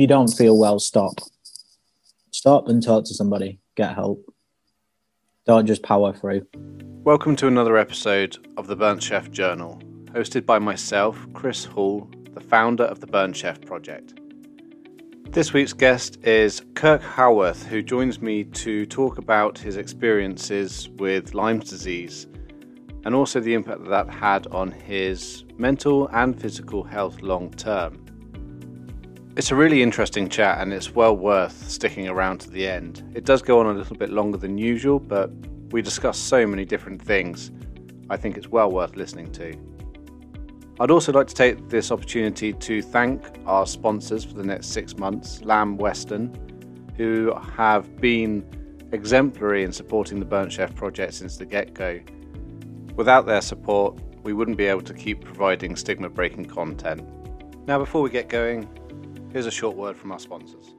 you don't feel well, stop. Stop and talk to somebody. Get help. Don't just power through. Welcome to another episode of the Burnt Chef Journal, hosted by myself, Chris Hall, the founder of the Burnt Chef Project. This week's guest is Kirk Haworth, who joins me to talk about his experiences with Lyme's disease and also the impact that, that had on his mental and physical health long term. It's a really interesting chat and it's well worth sticking around to the end. It does go on a little bit longer than usual, but we discuss so many different things. I think it's well worth listening to. I'd also like to take this opportunity to thank our sponsors for the next six months, Lamb Weston, who have been exemplary in supporting the Burnt Chef project since the get go. Without their support, we wouldn't be able to keep providing stigma breaking content. Now, before we get going, Here's a short word from our sponsors.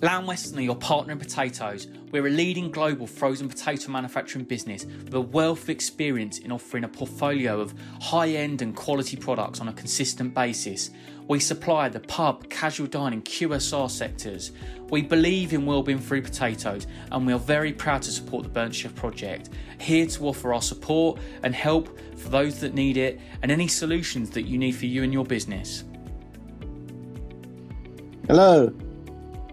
Lamb Weston are your partner in potatoes. We're a leading global frozen potato manufacturing business with a wealth of experience in offering a portfolio of high end and quality products on a consistent basis. We supply the pub, casual dining, QSR sectors. We believe in well-being through potatoes and we are very proud to support the Burnt Chef project. Here to offer our support and help for those that need it and any solutions that you need for you and your business. Hello.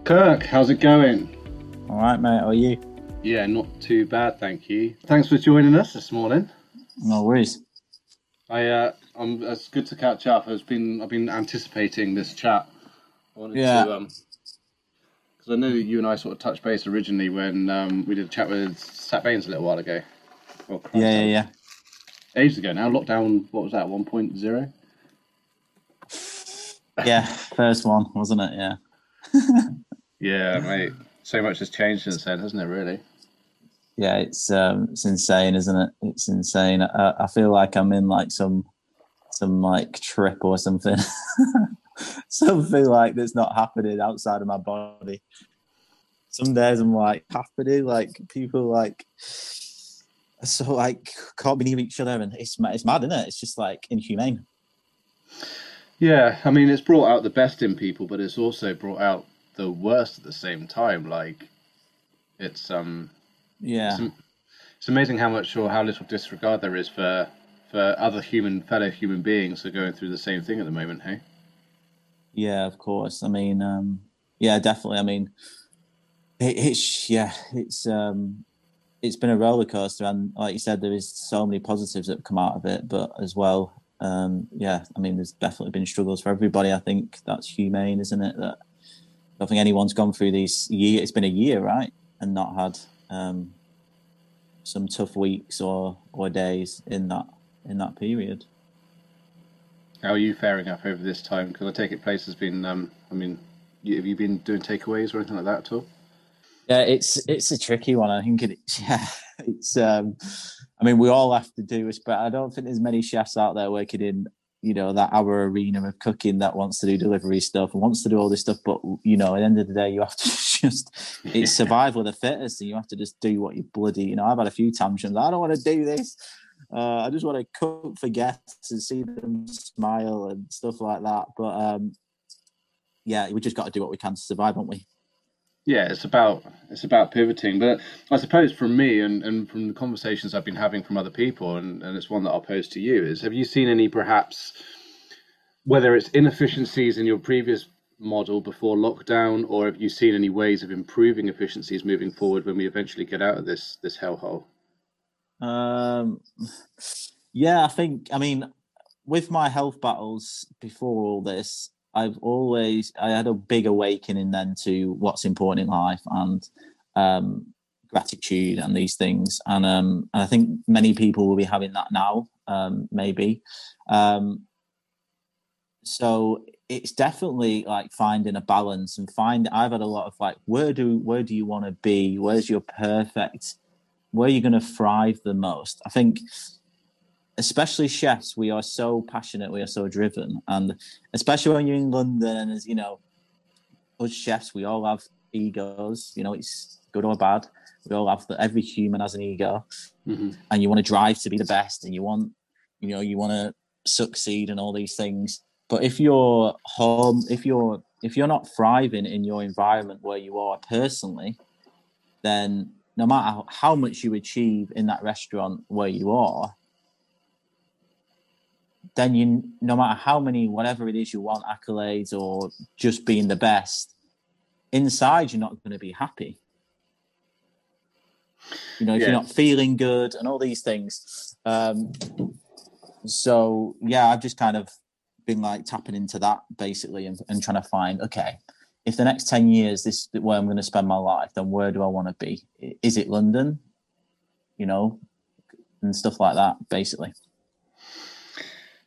Kirk, how's it going? All right, mate. How are you? Yeah, not too bad, thank you. Thanks for joining us this morning. No worries. I, uh, I'm, it's good to catch up. I've been, I've been anticipating this chat. I wanted Yeah. to, um, because I know that you and I sort of touched base originally when um, we did a chat with Sat Baines a little while ago. Christ, Yeah, yeah, yeah. Ages ago now. Lockdown, what was that? 1.0? Yeah, first one, wasn't it? Yeah. Yeah, mate. So much has changed since then, hasn't it? Really? Yeah, it's um, it's insane, isn't it? It's insane. I, I feel like I'm in like some some like trip or something. something like that's not happening outside of my body. Some days I'm like happening, like people like so like can't believe each other, and it's it's mad, isn't it? It's just like inhumane. Yeah, I mean, it's brought out the best in people, but it's also brought out the worst at the same time. Like, it's um, Yeah, it's, it's amazing how much or how little disregard there is for for other human fellow human beings who are going through the same thing at the moment. Hey, Yeah, of course. I mean, um, yeah, definitely. I mean, it, it's yeah, it's um, it's been a roller coaster, and like you said, there is so many positives that have come out of it, but as well, um, yeah, I mean, there's definitely been struggles for everybody. I think that's humane, isn't it? That I don't think anyone's gone through these year. It's been a year, right, and not had um, some tough weeks or or days in that in that period. how are you faring up over this time? Because I take it place has been. Um, I mean, have you been doing takeaways or anything like that at all? Yeah, it's it's a tricky one. I think it's yeah, it's. um I mean, we all have to do this, but I don't think there's many chefs out there working in you know that our arena of cooking that wants to do delivery stuff and wants to do all this stuff. But you know, at the end of the day, you have to just it's survival of the fittest, and you have to just do what you bloody. You know, I've had a few tantrums. I don't want to do this. Uh, I just want to cook for guests and see them smile and stuff like that. But um, yeah, we just got to do what we can to survive, haven't we? Yeah, it's about it's about pivoting. But I suppose from me and, and from the conversations I've been having from other people, and, and it's one that I'll pose to you is: Have you seen any perhaps whether it's inefficiencies in your previous model before lockdown, or have you seen any ways of improving efficiencies moving forward when we eventually get out of this this hellhole? Um, yeah, I think. I mean, with my health battles before all this, I've always I had a big awakening then to what's important in life and um, gratitude and these things. And um, and I think many people will be having that now, um, maybe. Um, so it's definitely like finding a balance and find. I've had a lot of like, where do where do you want to be? Where's your perfect? Where are you going to thrive the most? I think especially chefs, we are so passionate, we are so driven, and especially when you're in London, and as you know, us chefs, we all have egos. You know, it's good or bad. We all have that. Every human has an ego, Mhm. and you want to drive to be the best, and you want, you know, you want to succeed and all these things. but if you're home, if you're if you're not thriving in your environment where you are personally, then no matter how much you achieve in that restaurant where you are, then you no matter how many whatever it is you want accolades or just being the best inside you're not going to be happy. You know if yeah. you're not feeling good and all these things. Um so yeah i've just kind of been like tapping into that basically and, and trying to find okay if the next 10 years this is where i'm going to spend my life then where do i want to be is it london? You know and stuff like that basically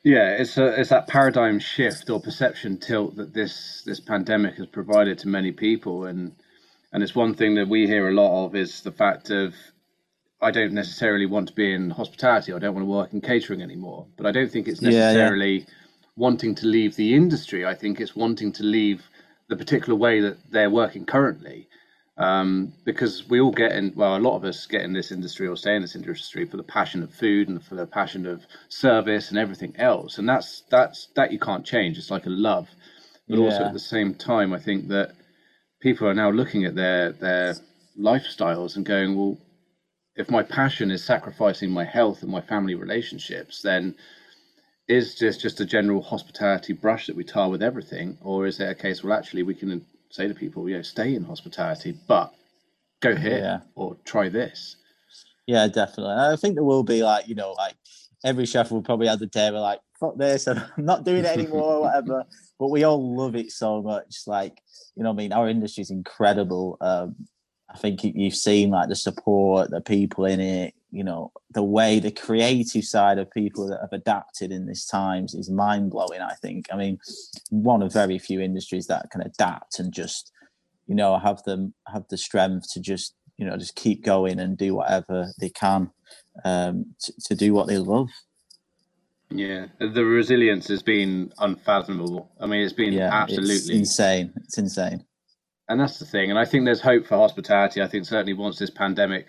yeah, it's a it's that paradigm shift or perception tilt that this this pandemic has provided to many people, and and it's one thing that we hear a lot of is the fact of I don't necessarily want to be in hospitality. I don't want to work in catering anymore. But I don't think it's necessarily yeah, yeah. wanting to leave the industry. I think it's wanting to leave the particular way that they're working currently um, because we all get in well a lot of us get in this industry or stay in this industry for the passion of food and for the passion of service and everything else. And that's that's that you can't change. It's like a love. But yeah. also at the same time i think that people are now looking at their their lifestyles and going well if my passion is sacrificing my health and my family relationships then is this just a general hospitality brush that we tar with everything? Or is it a case well actually we can say to people, you know, stay in hospitality, but go here yeah. or try this. Yeah, definitely. I think there will be like, you know, like every chef will probably have the day where like, fuck this, I'm not doing it anymore or whatever. But we all love it so much. Like, you know, I mean, our industry is incredible. Um, I think you've seen like the support, the people in it, you know, the way the creative side of people that have adapted in this times is mind blowing. I think. I mean, one of very few industries that can adapt and just, you know, have them have the strength to just, you know, just keep going and do whatever they can um, to, to do what they love. Yeah, the resilience has been unfathomable. I mean, it's been yeah, absolutely it's insane. It's insane. And that's the thing. And I think there's hope for hospitality. I think certainly once this pandemic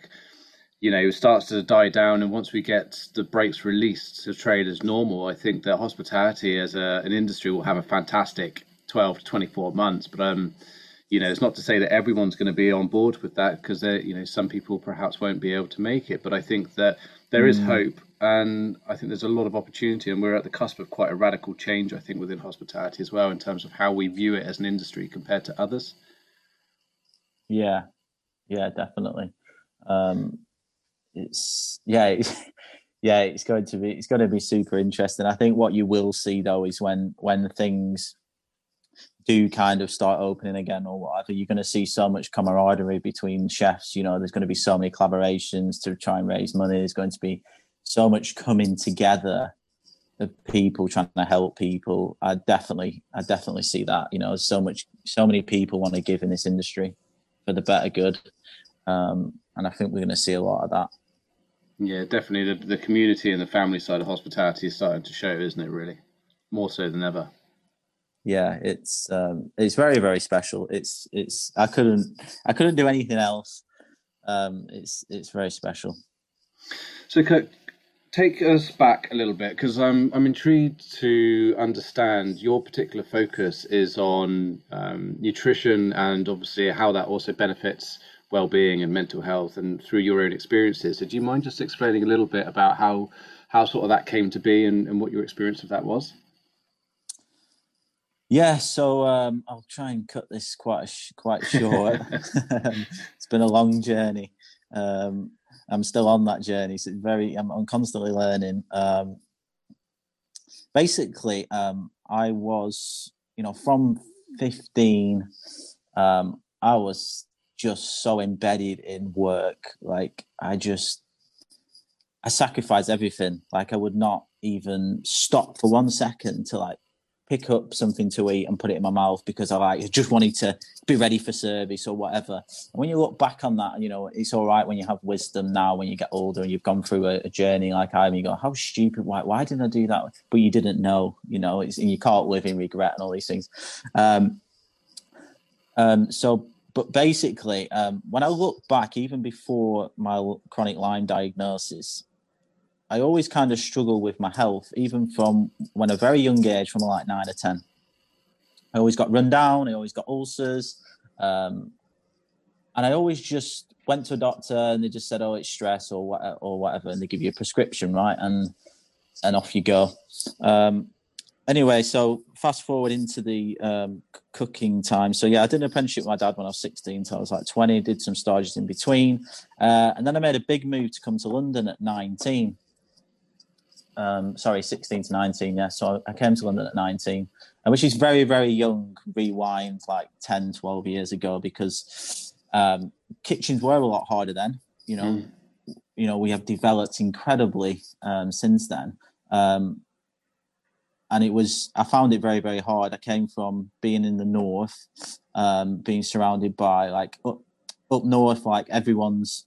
you know it starts to die down and once we get the breaks released to trade as normal. I think that hospitality as a, an industry will have a fantastic 12 to 24 months but um you know it's not to say that everyone's going to be on board with that because you know some people perhaps won't be able to make it but i think that there is mm. hope and i think there's a lot of opportunity and we're at the cusp of quite a radical change i think within hospitality as well in terms of how we view it as an industry compared to others. Yeah. Yeah definitely. Um it's yeah, it's, yeah, it's going to be it's going to be super interesting. I think what you will see though is when when things do kind of start opening again or whatever, you're going to see so much camaraderie between chefs. You know, there's going to be so many collaborations to try and raise money. There's going to be so much coming together of people trying to help people. I definitely, I definitely see that. You know, so much, so many people want to give in this industry for the better good, um, and I think we're going to see a lot of that. Yeah, definitely. The, the community and the family side of hospitality is starting to show, isn't it? Really, more so than ever. Yeah, it's um, it's very very special. It's it's I couldn't I couldn't do anything else. Um, it's it's very special. So, Kirk, take us back a little bit because I'm I'm intrigued to understand your particular focus is on um, nutrition and obviously how that also benefits well-being and mental health and through your own experiences. So do you mind just explaining a little bit about how how sort of that came to be and, and what your experience of that was? Yeah, so um, I'll try and cut this quite quite short. it's been a long journey. Um, I'm still on that journey, so very. I'm, I'm constantly learning. Um, basically, um, I was, you know, from 15, um, I was just so embedded in work. Like I just, I sacrifice everything. Like I would not even stop for one second to like pick up something to eat and put it in my mouth because I like just wanted to be ready for service or whatever. And when you look back on that, you know, it's all right when you have wisdom now when you get older and you've gone through a, a journey like I am, you go, How stupid, why why didn't I do that? But you didn't know, you know, and you can't live in regret and all these things. Um um so but basically, um, when I look back, even before my chronic Lyme diagnosis, I always kind of struggle with my health, even from when a very young age, from like nine or ten. I always got run down. I always got ulcers, um, and I always just went to a doctor and they just said, "Oh, it's stress or or whatever," and they give you a prescription, right? And and off you go. Um, anyway, so fast forward into the um, cooking time. So yeah, I did an apprenticeship with my dad when I was 16 so I was like 20. Did some stages in between, uh, and then I made a big move to come to London at 19. Um, sorry, 16 to 19. Yeah, so I came to London at 19, which is very, very young. Rewind like 10, 12 years ago because um, kitchens were a lot harder then. You know, Mm. you know we have developed incredibly um, since then. Um, and it was I found it very very hard. I came from being in the north, um, being surrounded by like up, up north, like everyone's.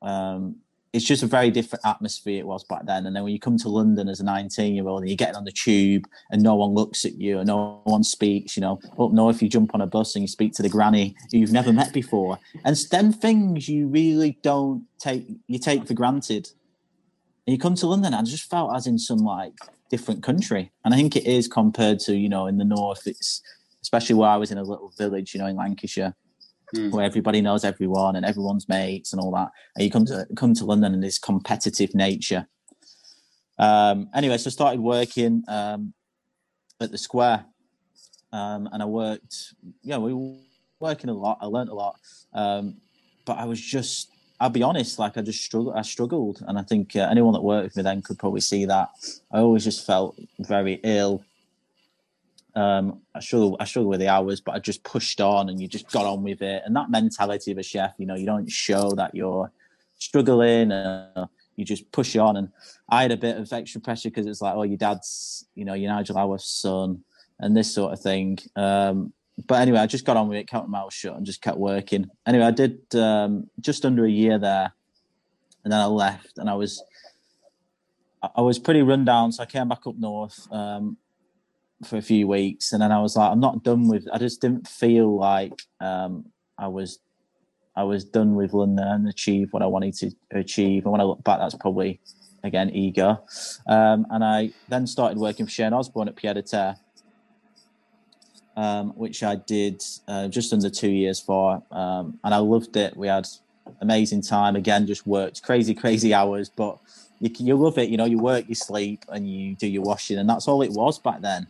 Um, it's just a very different atmosphere it was back then. And then when you come to London as a 19 year old and you're getting on the tube and no one looks at you and no one speaks, you know, up north you jump on a bus and you speak to the granny you've never met before. And then things you really don't take, you take for granted. And you come to London and I just felt as in some like different country. And I think it is compared to, you know, in the north, it's especially where I was in a little village, you know, in Lancashire, Mm. where everybody knows everyone and everyone's mates and all that. And you come to come to London and this competitive nature. Um, anyway, so I started working um, at the square. Um, and I worked, yeah, we were working a lot. I learned a lot. Um, but I was just I'll be honest, like I just struggled. I struggled, and I think uh, anyone that worked with me then could probably see that. I always just felt very ill. Um, I struggle. I struggle with the hours, but I just pushed on, and you just got on with it. And that mentality of a chef, you know, you don't show that you're struggling. Uh, you just push on. And I had a bit of extra pressure because it's like, oh, your dad's, you know, your Nigel Haworth's son, and this sort of thing. Um, but anyway, I just got on with it, kept my mouth shut, and just kept working. Anyway, I did um, just under a year there, and then I left, and I was I- was pretty run down, so I came back up north um, for a few weeks, and then I was like, I'm not done with. I just didn't feel like um, I was I was done with London and achieved what I wanted to achieve. And when I look back, that's probably again ego. Um, and I then started working for Shane Osborne at Pied à Terre um, which I did uh, just under two years for, um, and I loved it. We had amazing time. Again, just worked crazy, crazy hours, but you you love it. You know, you work, you sleep, and you do your washing, and that's all it was back then.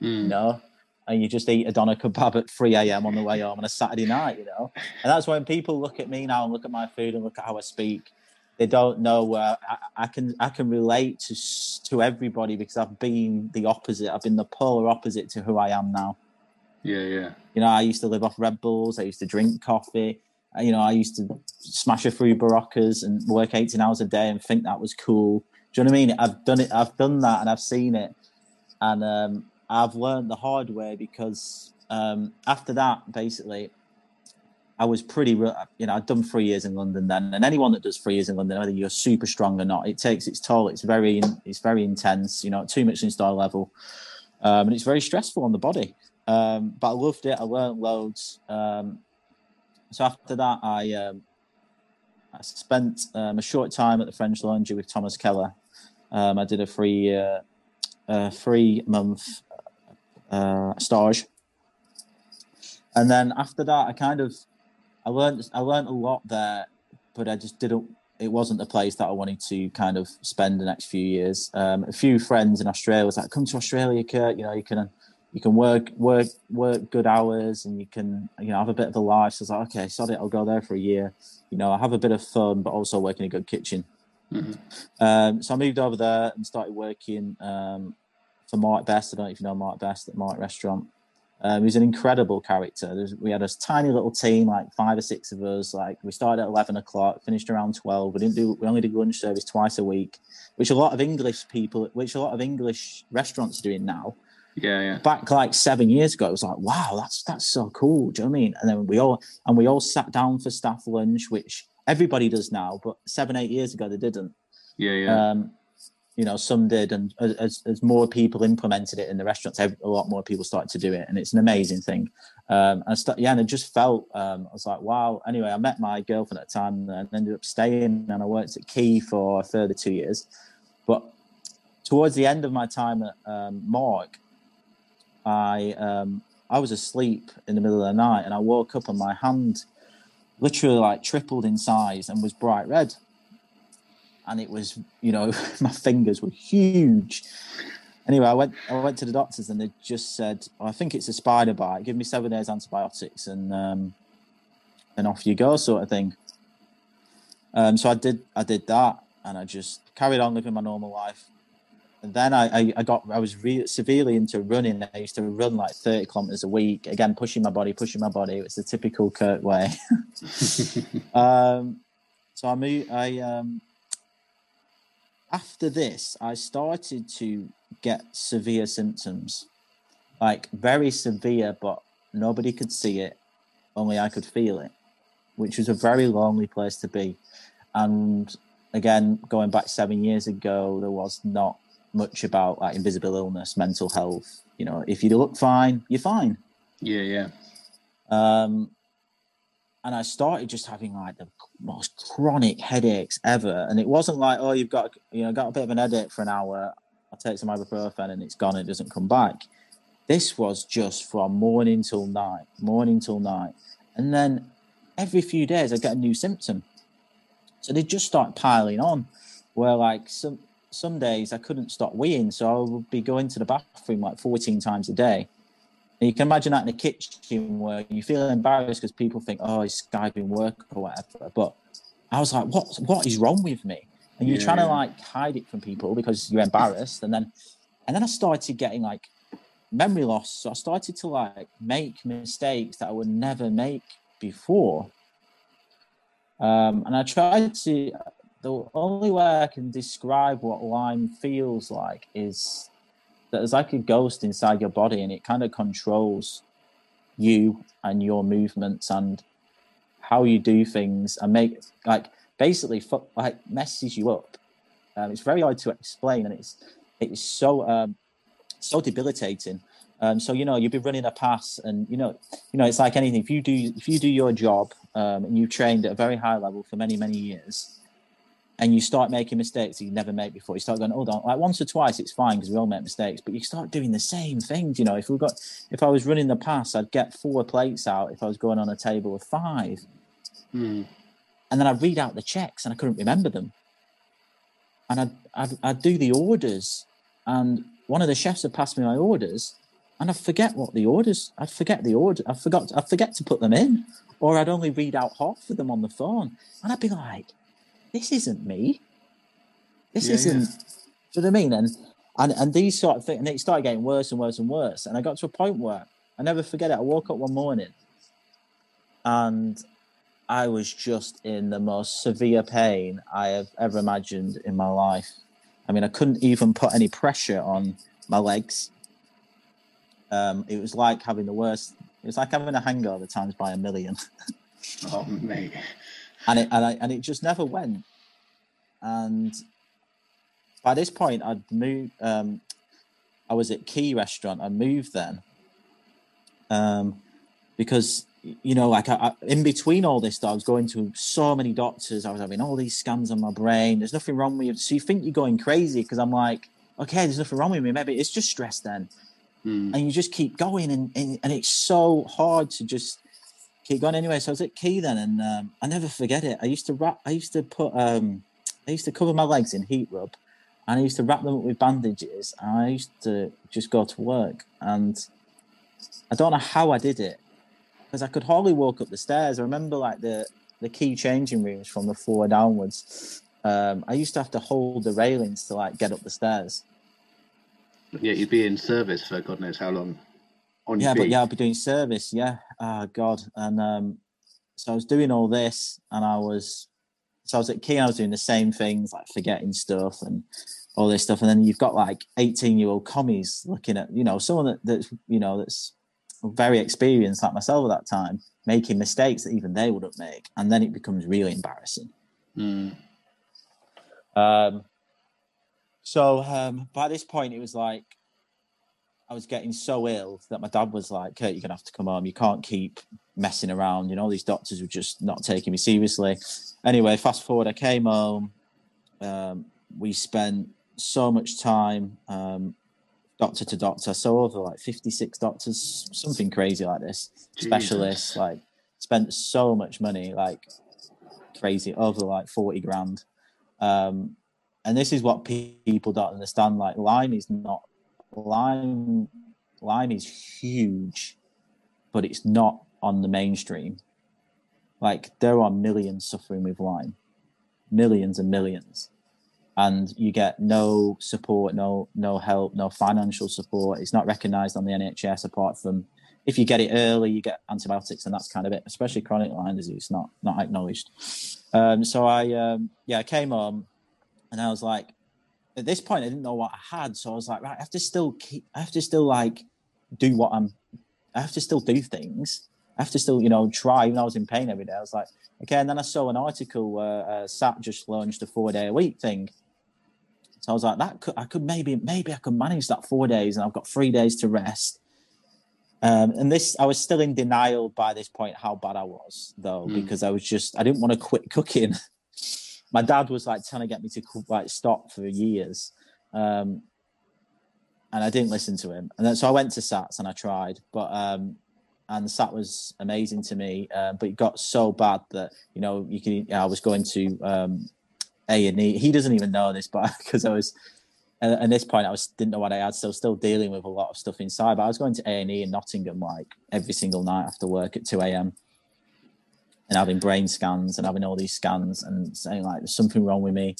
You Mm. know, and you just eat a doner kebab at three a.m. on the way home on a Saturday night. You know, and that's when people look at me now and look at my food and look at how I speak. They don't know where I, I can I can relate to to everybody because I've been the opposite. I've been the polar opposite to who I am now. Yeah, yeah. You know, I used to live off Red Bulls. I used to drink coffee. Uh, You know, I used to smash a few Beroccas and work 18 hours a day and think that was cool. Do you know what I mean? I've done it. I've done that and I've seen it. And um, I've learned the hard way because um, after that, basically, I was pretty, you know, I'd done three years in London then. And anyone that does three years in London, whether you're super strong or not, it takes its toll. It's very, it's very intense, you know, too much in style level. Um, and it's very stressful on the body. Um, but I loved it. I learned loads. Um, so after that, I um, I spent um, a short time at the French Laundry with Thomas Keller. Um, I did a free uh, three month uh, stage, and then after that, I kind of I learned I learned a lot there, but I just didn't. It wasn't the place that I wanted to kind of spend the next few years. Um, a few friends in Australia was like, "Come to Australia, Kirk. You know, you can you can work work work good hours and you can you know have a bit of a life." So I was like, "Okay, sod it. I'll go there for a year. You know, I have a bit of fun, but also work in a good kitchen." Mhm. Um, so I moved over there and started working um, for Mark Best. I don't know if you know Mark Best at Marque Restaurant. Um, he's an incredible character. There's, we had a tiny little team, like five or six of us. Like we started at eleven o'clock, finished around twelve. We didn't do. We only did lunch service twice a week, which a lot of English people, which a lot of English restaurants are doing now. Yeah, yeah. Back like seven years ago, it was like, wow, that's that's so cool. Do you know what I mean? And then we all and we all sat down for staff lunch, which everybody does now, but seven eight years ago they didn't. Yeah, yeah. Um, you know, some did, and as, as more people implemented it in the restaurants, a lot more people started to do it, and it's an amazing thing. Um, and st- yeah, and it just felt, um, I was like, wow. Anyway, I met my girlfriend at the time and ended up staying, and I worked at Quay for a further two years. But towards the end of my time at um, Marque, I um, I was asleep in the middle of the night, and I woke up and my hand literally like tripled in size and was bright red. And it was you know my fingers were huge. Anyway i went i went to the doctors and they just said i think it's a spider bite. Give me seven days antibiotics and um and off you go sort of thing. Um so i did i did that and i just carried on living my normal life and then I, I, I got I was re- severely into running. I used to run like thirty kilometers a week. Again, pushing my body, pushing my body. It was the typical Kirk way. um, so I moved. I um, after this, I started to get severe symptoms, like very severe, but nobody could see it, only I could feel it, which was a very lonely place to be. And again, going back seven years ago, there was not much about like invisible illness, mental health. You know, if you look fine, you're fine. Yeah, yeah. Um, and I started just having like the most chronic headaches ever. And it wasn't like, oh, you've got you know got a bit of an headache for an hour. I'll take some ibuprofen and it's gone. It doesn't come back. This was just from morning till night, morning till night, and then every few days I get a new symptom. So they just start piling on. Where like some some days I couldn't stop weeing, so I would be going to the bathroom like 14 times a day and you can imagine that in the kitchen where you feel embarrassed because people think, oh, he's Skyping work or whatever. But I was like, what, what is wrong with me? And you're yeah. trying to like hide it from people because you're embarrassed. And then, and then I started getting like memory loss. So I started to like make mistakes that I would never make before. Um, and I tried to, the only way I can describe what Lyme feels like is that there's like a ghost inside your body and it kind of controls you and your movements and how you do things and make like basically like messes you up. Um, it's very hard to explain and it's it's so um, so debilitating. Um, so you know you'll be running a pass and you know you know it's like anything. If you do if you do your job um, and you've trained at a very high level for many many years and you start making mistakes you never made before. You start going, hold on, like once or twice, it's fine because we all make mistakes. But you start doing the same things. You know, if we got, if I was running the pass, I'd get four plates out. If I was going on a table with five, mm. and then I'd read out the checks and I couldn't remember them. And I'd, I'd, I'd do the orders, and one of the chefs had passed me my orders, and I'd forget what the orders. I'd forget the order. I forgot. I forget to put them in, or I'd only read out half of them on the phone, and I'd be like this isn't me. This yeah, isn't. Yeah. Do you know what I mean? And and and these sort of things, and it started getting worse and worse and worse. And I got to a point where I never forget it. I woke up one morning, and I was just in the most severe pain I have ever imagined in my life. I mean, I couldn't even put any pressure on my legs. Um, it was like having the worst. It was like having a hangover times by a million. oh mate and it and, I, and it just never went. And by this point, I'd moved. Um, I was at Quay Restaurant. I moved then, um, because you know, like I, I, in between all this, I was going to so many doctors. I was having all these scans on my brain. There's nothing wrong with you. So you think you're going crazy because I'm like, okay, there's nothing wrong with me. Maybe it's just stress then. Mm. And you just keep going, and, and and it's so hard to just keep going anyway. So I was at Quay then, and um, I never forget it. I used to wrap. I used to put. Um, I used to cover my legs in heat rub, and I used to wrap them up with bandages. And I used to just go to work, and I don't know how I did it because I could hardly walk up the stairs. I remember like the the Quay changing rooms from the floor downwards. Um, I used to have to hold the railings to like get up the stairs. Yeah, you'd be in service for God knows how long on yeah, but yeah, I'll be doing service. Yeah, oh god, and um, so I was doing all this, and I was, so I was at Quay, I was doing the same things like forgetting stuff and all this stuff, and then you've got like eighteen-year-old commis looking at, you know, someone that, that's, you know, that's very experienced like myself at that time, making mistakes that even they wouldn't make, and then it becomes really embarrassing. Mm. Um, So um, by this point, it was like I was getting so ill that my dad was like, "Kirk, you're gonna have to come home. You can't keep messing around." You know, these doctors were just not taking me seriously. Anyway, fast forward, I came home. Um, we spent so much time um, doctor to doctor. So over like 56 doctors, something crazy like this. Jesus. Specialists, like spent so much money, like crazy, over like 40 grand. Um, and this is what people don't understand. Like Lyme is not Lyme. Lyme is huge, but it's not on the mainstream. Like there are millions suffering with Lyme, millions and millions and you get no support, no no help, no financial support. It's not recognised on the NHS apart from if you get it early, you get antibiotics, and that's kind of it. Especially chronic Lyme disease, not not acknowledged. Um, so I um, yeah, I came home, and I was like, at this point, I didn't know what I had, so I was like, right, I have to still keep, I have to still like do what I'm, I have to still do things. I have to still, you know, try. Even I was in pain every day, I was like, okay. And then I saw an article where uh, Sat just launched a four day a week thing, so I was like, that could I could maybe maybe I could manage that four days, and I've got three days to rest. Um, and this, I was still in denial by this point how bad I was, though, Mm. because I was just I didn't want to quit cooking. My dad was like trying to get me to like stop for years, um, and I didn't listen to him. And then so I went to Sats and I tried, but um, and Sat was amazing to me, uh, but it got so bad that you know you can. I was going to um, a and E. He doesn't even know this, but because I was at this point, I was didn't know what I had, so still dealing with a lot of stuff inside. But I was going to A and E in Nottingham like every single night after work at two a.m. and having brain scans and having all these scans and saying like there's something wrong with me.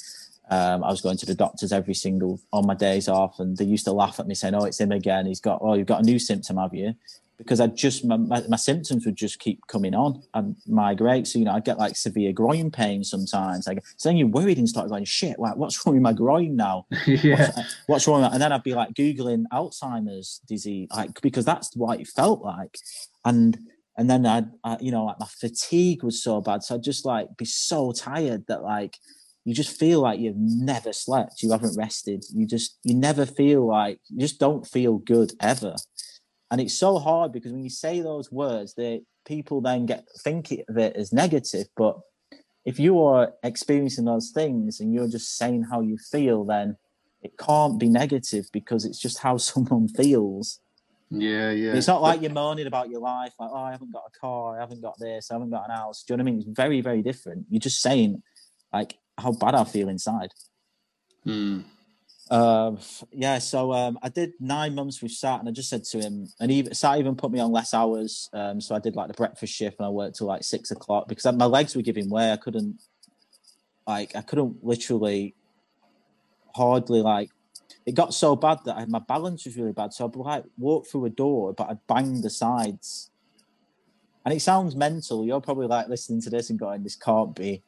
Um, I was going to the doctors every single on my days off, and they used to laugh at me saying, "Oh, it's him again. He's got oh, you've got a new symptom, have you?" Because I just my, my, my symptoms would just keep coming on. I'd migrate, so you know I'd get like severe groin pain sometimes. Like so then you're worried and start going, "Shit, like what's wrong with my groin now?" yeah. what's wrong? And then I'd be like googling Alzheimer's disease, like because that's what it felt like, and and then I'd, I, you know, like my fatigue was so bad, so I'd just like be so tired that like you just feel like you've never slept, you haven't rested, you just you never feel like you just don't feel good ever, and it's so hard because when you say those words, they people then get think of it as negative, but if you are experiencing those things and you're just saying how you feel, then it can't be negative because it's just how someone feels. Yeah, yeah. It's not like you're moaning about your life, like, oh, I haven't got a car, I haven't got this, I haven't got an house. Do you know what I mean? It's very, very different. You're just saying, like, how bad I feel inside. Hmm. Um, yeah, so um, I did nine months with Sat, and I just said to him, and even Sat even put me on less hours. Um, so I did like the breakfast shift, and I worked till like six o'clock because my legs were giving way. I couldn't, like, I couldn't literally, hardly like. It got so bad that I, my balance was really bad. So I'd like walk through a door, but I'd bang the sides. And it sounds mental. You're probably like listening to this and going, "This can't be."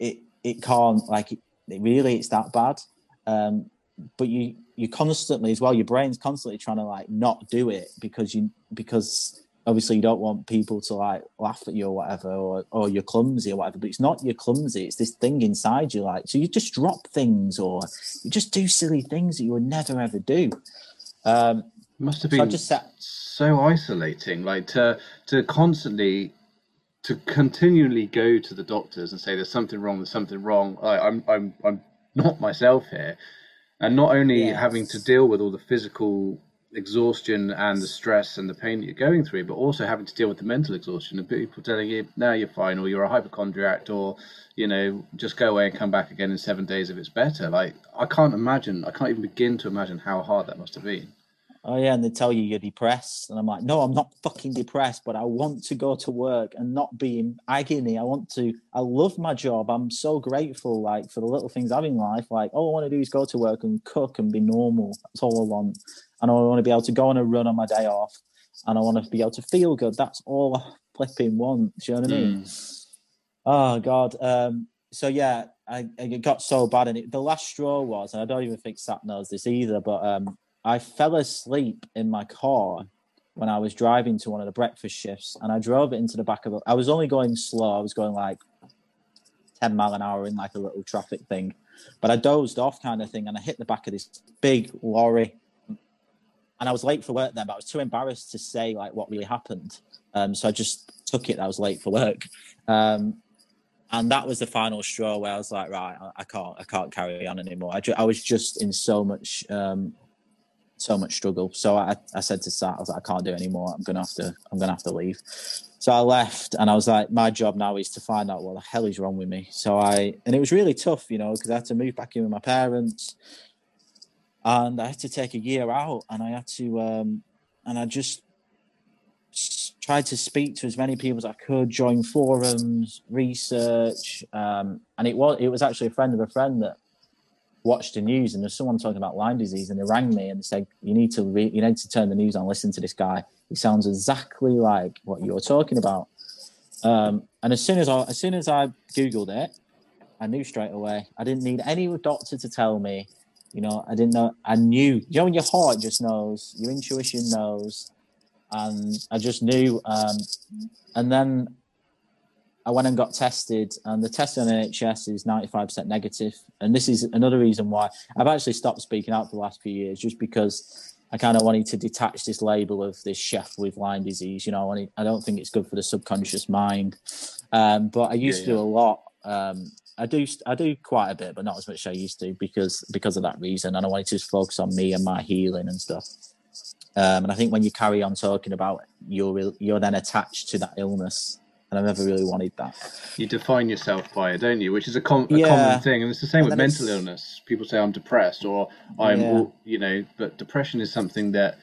It it can't like it, it really. It's that bad um, but you you constantly as well your brain's constantly trying to like not do it because you because obviously you don't want people to like laugh at you or whatever or, or you're clumsy or whatever but it's not you're clumsy it's this thing inside you like so you just drop things or you just do silly things that you would never ever do um Must have so been just sat so isolating, like to to constantly to continually go to the doctors and say there's something wrong, there's something wrong. I, I'm I'm I'm not myself here, and not only Yeah. having to deal with all the physical exhaustion and the stress and the pain that you're going through, but also having to deal with the mental exhaustion and people telling you, "Now you're fine," or "You're a hypochondriac," or you know, just go away and come back again in seven days if it's better. Like I can't imagine, I can't even begin to imagine how hard that must have been. oh yeah and they tell you you're depressed and i'm like no i'm not fucking depressed but i want to go to work and not be in agony. I want to i love my job. I'm so grateful like for the little things i've in life. Like all i want to do is go to work and cook and be normal. That's all i want and i want to be able to go on a run on my day off and i want to be able to feel good. That's all i flipping want do you know what i mean? Oh god um so yeah I, I it got so bad and it, the last straw was and i don't even think sat knows this either but um i fell asleep in my car when i was driving to one of the breakfast shifts and i drove it into the back of a, i was only going slow i was going like 10 mile an hour in like a little traffic thing But I dozed off, kind of thing, and I hit the back of this big lorry, and I was late for work then. But I was too embarrassed to say like what really happened, um, so I just took it. That i was late for work, um, and that was the final straw where I was like, right, I, I can't, I can't carry on anymore. I, ju- I was just in so much, um, so much struggle. So I, I said to Sat, I was like, I can't do it anymore. I'm gonna have to, I'm gonna have to leave. So I left, and I was like, my job now is to find out what the hell is wrong with me. So I, and it was really tough, you know, because I had to move back in with my parents, and I had to take a year out, and I had to, um, and I just tried to speak to as many people as I could, join forums, research, um, and it was it was actually a friend of a friend that watched the news, and there's someone talking about Lyme disease, and they rang me and said, "You need to re- you need to turn the news on, listen to this guy. He sounds exactly like what you're talking about." Um, and as soon as I as soon as I googled it, I knew straight away. I didn't need any doctor to tell me. You know, I didn't know. I knew. You know, when your heart just knows, your intuition knows, and I just knew. Um, and then I went and got tested, and the test on NHS is 95% negative. And this is another reason why I've actually stopped speaking out for the last few years, just because I kind of wanted to detach this label of this chef with Lyme disease. You know, I, don't think it's good for the subconscious mind. Um, but I used Yeah, to do a lot. Um, I do, I do quite a bit, but not as much as I used to because because of that reason. And I wanted to just focus on me and my healing and stuff. Um, and I think when you carry on talking about it, you're you're then attached to that illness, and I've never really wanted that. You define yourself by it, don't you? Which is a, com- a Yeah. common thing, and it's the same And with mental it's- illness. People say I'm depressed or I'm, Yeah. you know, but depression is something that,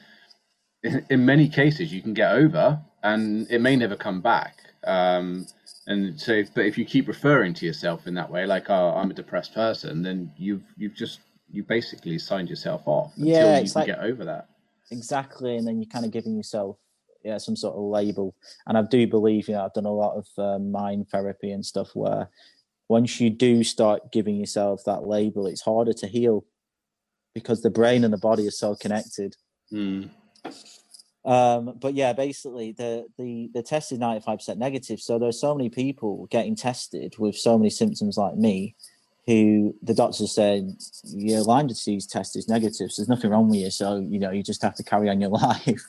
in, in many cases, you can get over, and it may never come back. Um, and so, but if you keep referring to yourself in that way, like oh, I'm a depressed person, then you've you've just you basically signed yourself off until Yeah, you can like- get over that. exactly and then you're kind of giving yourself yeah some sort of label and i do believe you know i've done a lot of um, mind therapy and stuff where once you do start giving yourself that label it's harder to heal because the brain and the body are so connected Mm. Um but yeah basically the the the test is 95% negative so there's so many people getting tested with so many symptoms like me who the doctors saying your Lyme disease test is negative, so there's nothing wrong with you. So you know you just have to carry on your life.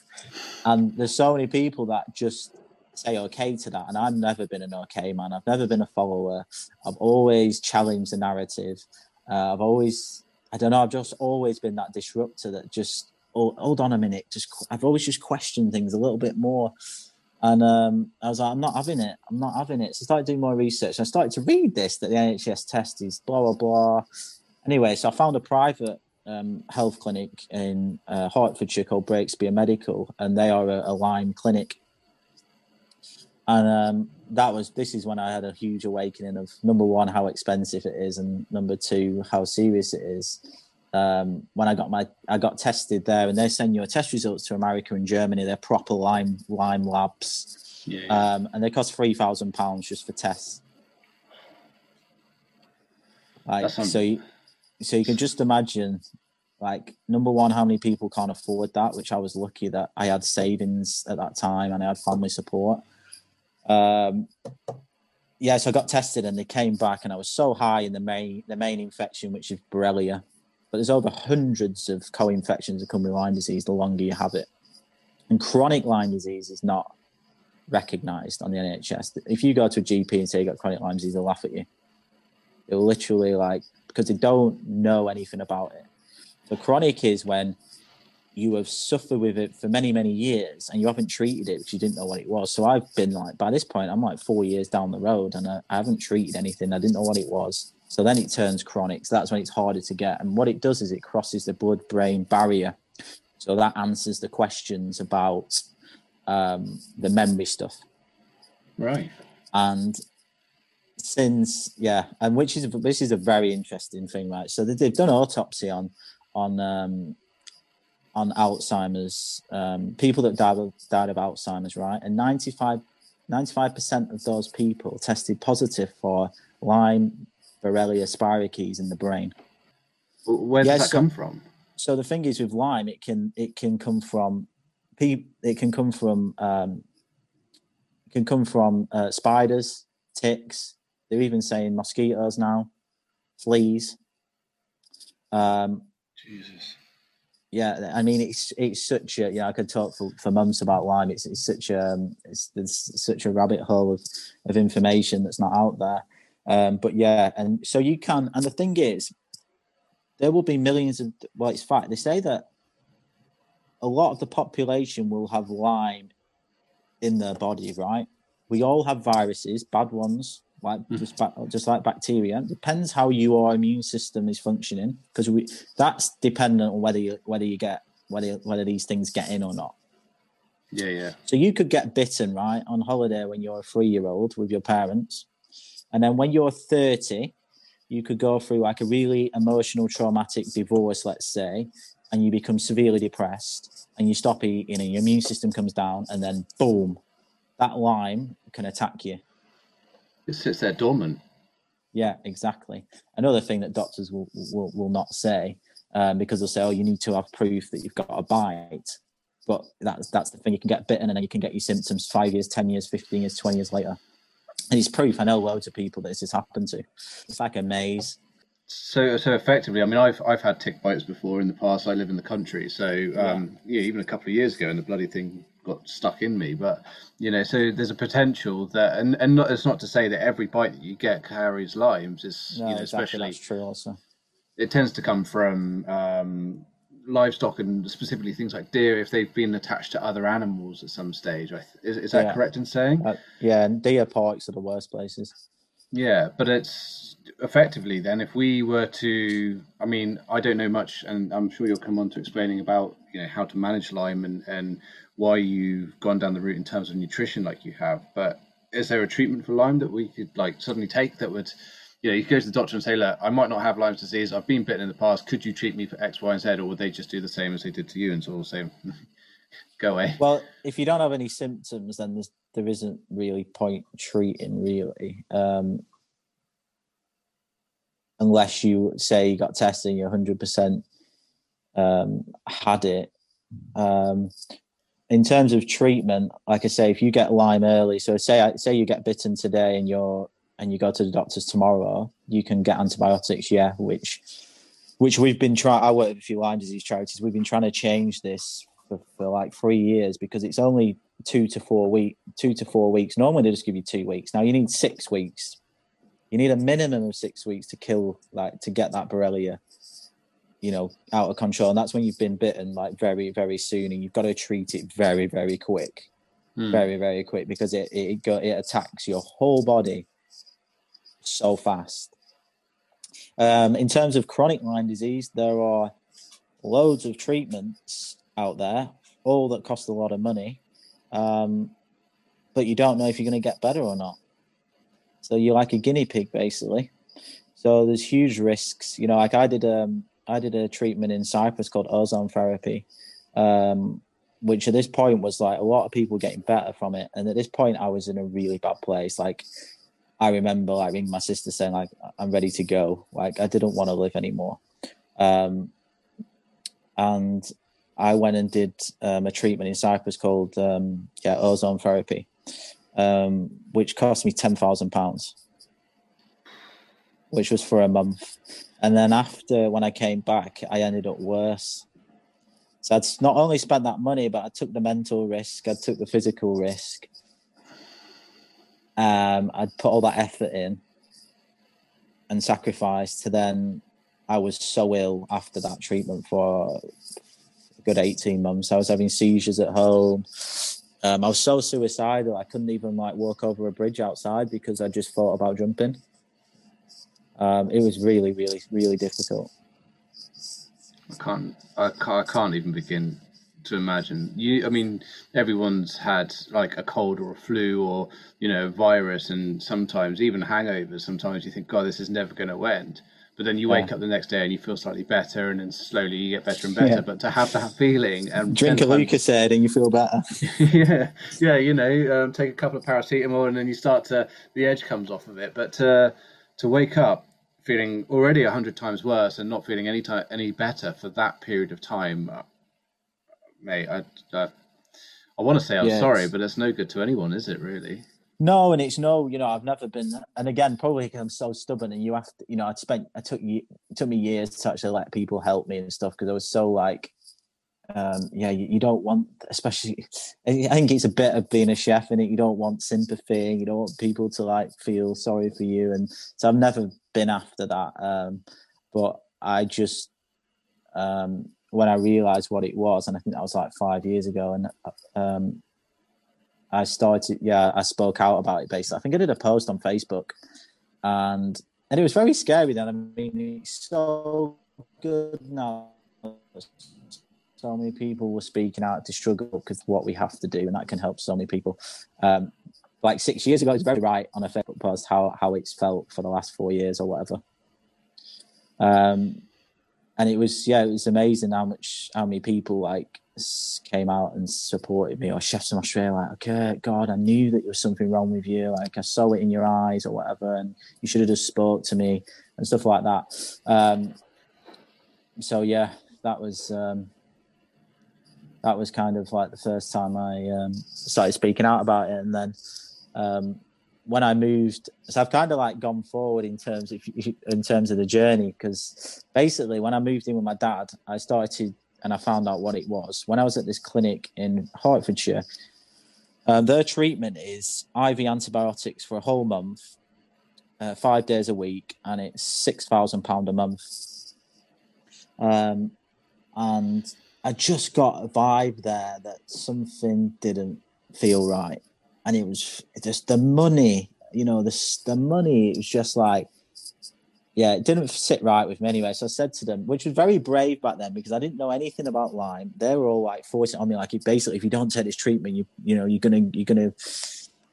And there's so many people that just say okay to that, and I've never been an okay man. I've never been a follower. I've always challenged the narrative. Uh, I've always, I don't know, I've just always been that disruptor that just oh, hold on a minute, just I've always just questioned things a little bit more. And um, I was like, I'm not having it. I'm not having it. So I started doing more research. I started to read this that the NHS test is blah blah blah. Anyway, so I found a private um, health clinic in uh, Hertfordshire called Breakspear Medical, and they are a, a Lyme clinic. And um, that was this is when I had a huge awakening of number one how expensive it is, and number two how serious it is. Um, when I got my I got tested there, and they send your test results to America and Germany. They're proper Lyme Lyme labs Yeah, yeah. um, and they cost three thousand pounds just for tests. Like so, you, so you can just imagine, like number one, how many people can't afford that? Which I was lucky that I had savings at that time and I had family support. Um, yeah, so I got tested and they came back and I was so high in the main the main infection, which is Borrelia. But there's over hundreds of co-infections that come with Lyme disease the longer you have it. And chronic Lyme disease is not recognised on the NHS. If you go to a GP and say you got chronic Lyme disease, they'll laugh at you. They'll literally like because they don't know anything about it. So chronic is when you have suffered with it for many, many years and you haven't treated it because you didn't know what it was. So I've been like, by this point, I'm like four years down the road and I, I haven't treated anything. I didn't know what it was. So then it turns chronic. So that's when it's harder to get. And what it does is it crosses the blood brain barrier. So that answers the questions about um, the memory stuff. right. And since yeah, and which is this is a very interesting thing, right? So they, they've done autopsy on on um, on Alzheimer's um, people that died of, died of Alzheimer's, right? And 95 percent of those people tested positive for Lyme, Borrelia spirochetes in the brain. Where does Yeah, that so- come from? so the thing is with Lyme, it can it can come from it can come from um, it can come from uh, spiders, ticks. They're even saying mosquitoes now, fleas. Um, Jesus. yeah, I mean, it's it's such a yeah. I could talk for, for months about Lyme. It's it's such a um, it's there's such a rabbit hole of of information that's not out there. Um, but yeah, and so you can. And the thing is, there will be millions of. Well, it's fact. They say that a lot of the population will have Lyme in their body. Right? We all have viruses, bad ones, like Mhm. just ba- just like bacteria. Depends how your immune system is functioning because we that's dependent on whether you whether you get whether whether these things get in or not. Yeah, yeah. So you could get bitten right on holiday when you're a three year old with your parents, and then when you're thirty, you could go through like a really emotional traumatic divorce, let's say, and you become severely depressed and you stop eating and your immune system comes down, and then boom, that Lyme can attack you. It sits there dormant. Yeah, exactly. Another thing that doctors will will, will not say um, because they'll say, "Oh, you need to have proof that you've got a bite," but that's that's the thing. You can get bitten, and then you can get your symptoms five years, ten years, fifteen years, twenty years later. And it's proof. I know loads of people that this has happened to. It's like a maze. So, so effectively, I mean, I've I've had tick bites before in the past. I live in the country, so um, yeah, even a couple of years ago, and the bloody thing got stuck in me. But you know, so there's a potential that, and and not, it's not to say that every bite that you get carries Lyme's. It's No, you know, exactly. especially That's true. Also, it tends to come from um, livestock and specifically things like deer if they've been attached to other animals at some stage. I th- Is, is that Yeah. correct in saying? uh, yeah, and deer parks are the worst places. Yeah, but it's effectively then if we were to, I mean, I don't know much, and I'm sure you'll come on to explaining about you know how to manage Lyme and and why you've gone down the route in terms of nutrition like you have. But is there a treatment for Lyme that we could like suddenly take that would, you know, you go to the doctor and say, look, I might not have Lyme's disease. I've been bitten in the past. Could you treat me for X, Y, and Z, or would they just do the same as they did to you and sort of say, go away? Well, if you don't have any symptoms, then there's there isn't really point treating really, um, unless you say you got tested and you're hundred percent um, had it. Um, in terms of treatment, like I say, if you get Lyme early, so say say you get bitten today and you're and you go to the doctors tomorrow, you can get antibiotics, yeah, which which we've been trying. I work with a few Lyme disease charities. We've been trying to change this for, for like three years because it's only two to four week, two to four weeks. Normally they just give you two weeks. Now you need six weeks. You need a minimum of six weeks to kill, like to get that Borrelia, you know, out of control. And that's when you've been bitten like very, very soon, and you've got to treat it very, very quick, Hmm. very, very quick because it it go it attacks your whole body so fast. Um, in terms of chronic Lyme disease, there are loads of treatments out there, all that cost a lot of money, um, but you don't know if you're going to get better or not. So you're like a guinea pig, basically. So there's huge risks. You know, like I did, um, I did a treatment in Cyprus called ozone therapy, um, which at this point was like a lot of people getting better from it. And at this point, I was in a really bad place. Like I remember like ringing my sister saying like I'm ready to go. Like I didn't want to live anymore. Um, and I went and did um, a treatment in Cyprus called um, yeah ozone therapy, um, which cost me ten thousand pounds, which was for a month. And then after when I came back, I ended up worse. So I'd not only spent that money, but I took the mental risk, I took the physical risk. Um, I'd put all that effort in and sacrifice to then I was so ill after that treatment for a good 18 months. I was having seizures at home. Um, I was so suicidal. I couldn't even like walk over a bridge outside because I just thought about jumping. Um, it was really, really, really difficult. I can't, I can't, I can't even begin to imagine. You, I mean, everyone's had like a cold or a flu or you know, a virus, and sometimes even hangovers. Sometimes you think, God, this is never going to end. But then you wake up the next day and you feel slightly better, and then slowly you get better and better. Yeah. But to have that feeling and Drink a 10 times- Lucozade and you feel better. yeah, yeah, you know, um, take a couple of paracetamol and then you start to the edge comes off of it. But to to wake up feeling already a hundred times worse and not feeling any time any better for that period of time, uh, mate, I uh, I want to say I'm Yeah, sorry, it's- but it's no good to anyone, is it? Really? No, and it's no, you know, I've never been, and again, probably because I'm so stubborn, and you have to, you know, I'd spent, I took you, it took me years to actually let people help me and stuff because I was so like, um, yeah, you, you, don't want, especially, I think it's a bit of being a chef in it. You don't want sympathy, you don't want people to like feel sorry for you, and so I've never been after that. Um, but I just, um, when I realised what it was, and I think that was like five years ago, and um, I started, yeah, I spoke out about it basically. I think I did a post on Facebook, and and it was very scary then. I mean, it's so good now. So many people were speaking out to struggle because what we have to do, and that can help so many people. Um, like six years ago, it's very right on a Facebook post how how it's felt for the last four years or whatever. Um, and it was yeah, it was amazing how much how many people like came out and supported me, or chefs in Australia, like, okay, God, I knew that there was something wrong with you. Like, I saw it in your eyes or whatever, and you should have just spoke to me and stuff like that. Um, so yeah, that was um, that was kind of like the first time I um, started speaking out about it, and then um, when I moved, so I've kind of like gone forward in terms of in terms of the journey because basically when I moved in with my dad, I started and I found out what it was when I was at this clinic in Hertfordshire. Um, their treatment is IV antibiotics for a whole month, uh, five days a week, and it's six thousand pound a month. Um, and I just got a vibe there that something didn't feel right, and it was just the money. You know, the the money. It was just like yeah, it didn't sit right with me anyway. So I said to them, which was very brave back then because I didn't know anything about Lyme. They were all like forcing on me, like basically, if you don't take this treatment, you you know you're gonna you're gonna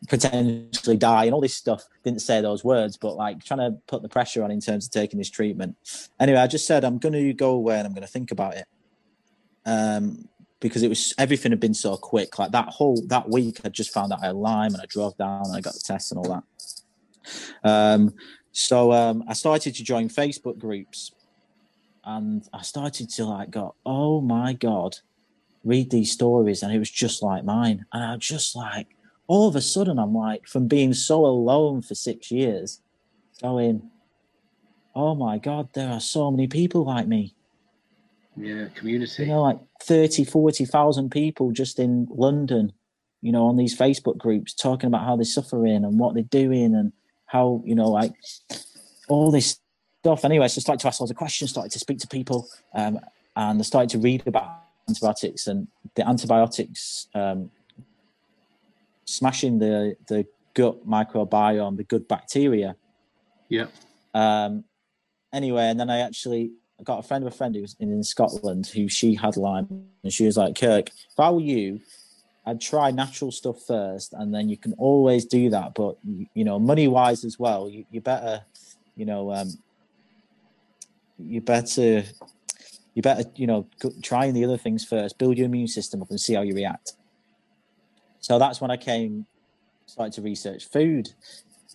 potentially die and all this stuff. Didn't say those words, but like trying to put the pressure on in terms of taking this treatment. Anyway, I just said I'm gonna go away and I'm gonna think about it. Um, because it was everything had been so quick. Like that whole that week, I just found out I had Lyme and I drove down and I got the tests and all that. Um, so um, I started to join Facebook groups, and I started to like go, oh my god, read these stories, and it was just like mine, and I just like all of a sudden I'm like from being so alone for six years, going, oh my god, there are so many people like me. Yeah, community. You know, like 30, 40,000 people just in London, you know, on these Facebook groups talking about how they're suffering and what they're doing and how you know like all this stuff. Anyway, so I started to ask lots of questions, started to speak to people, um, and I started to read about antibiotics and the antibiotics um, smashing the the gut microbiome, the good bacteria. Yeah. Um, anyway, and then I actually got a friend of a friend who was in, in Scotland who she had Lyme, and she was like, "Kirk, if I were you, I'd try natural stuff first, and then you can always do that. But you know, money wise as well, you, you better, you know, um, you better, you better, you know, trying the other things first. Build your immune system up and see how you react. So that's when I came, started to research food.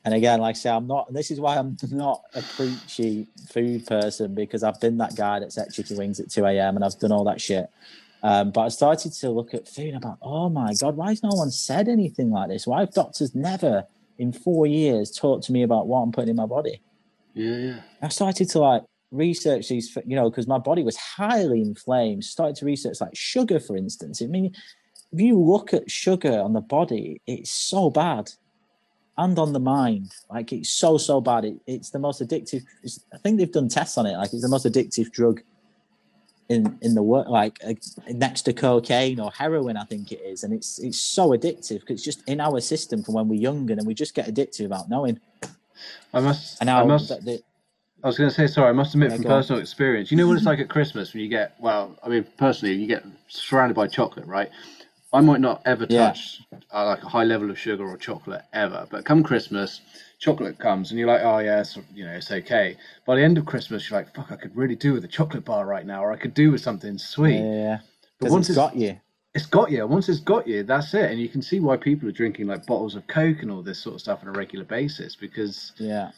And again, like I say, I'm not. This is why I'm not a preachy food person because I've been that guy that's at chicken wings at 2 a.m. and I've done all that shit. Um, but I started to look at food I'm like, oh my God, why has no one said anything like this? Why have doctors never in four years talked to me about what I'm putting in my body? Yeah, yeah. I started to like research these, you know, because my body was highly inflamed. Started to research like sugar, for instance. I mean, if you look at sugar on the body, it's so bad. And on the mind, like it's so so bad. It, it's the most addictive. I think they've done tests on it. Like it's the most addictive drug in in the work like uh, next to cocaine or heroin i think it is and it's it's so addictive because it's just in our system from when we're younger and we just get addicted without knowing i must and i must the, I was going to say, sorry, I must admit from personal on. experience. You know what it's like at Christmas when you get, well, I mean, personally, you get surrounded by chocolate, right? I might not ever touch yeah. uh, like a high level of sugar or chocolate ever, but come Christmas, chocolate comes and you're like, oh yeah, it's, you know, it's okay. By the end of Christmas, you're like, fuck, I could really do with a chocolate bar right now, or I could do with something sweet. Yeah, but once it's, it's got you, it's got you. Once it's got you, that's it. And you can see why people are drinking like bottles of Coke and all this sort of stuff on a regular basis because yeah,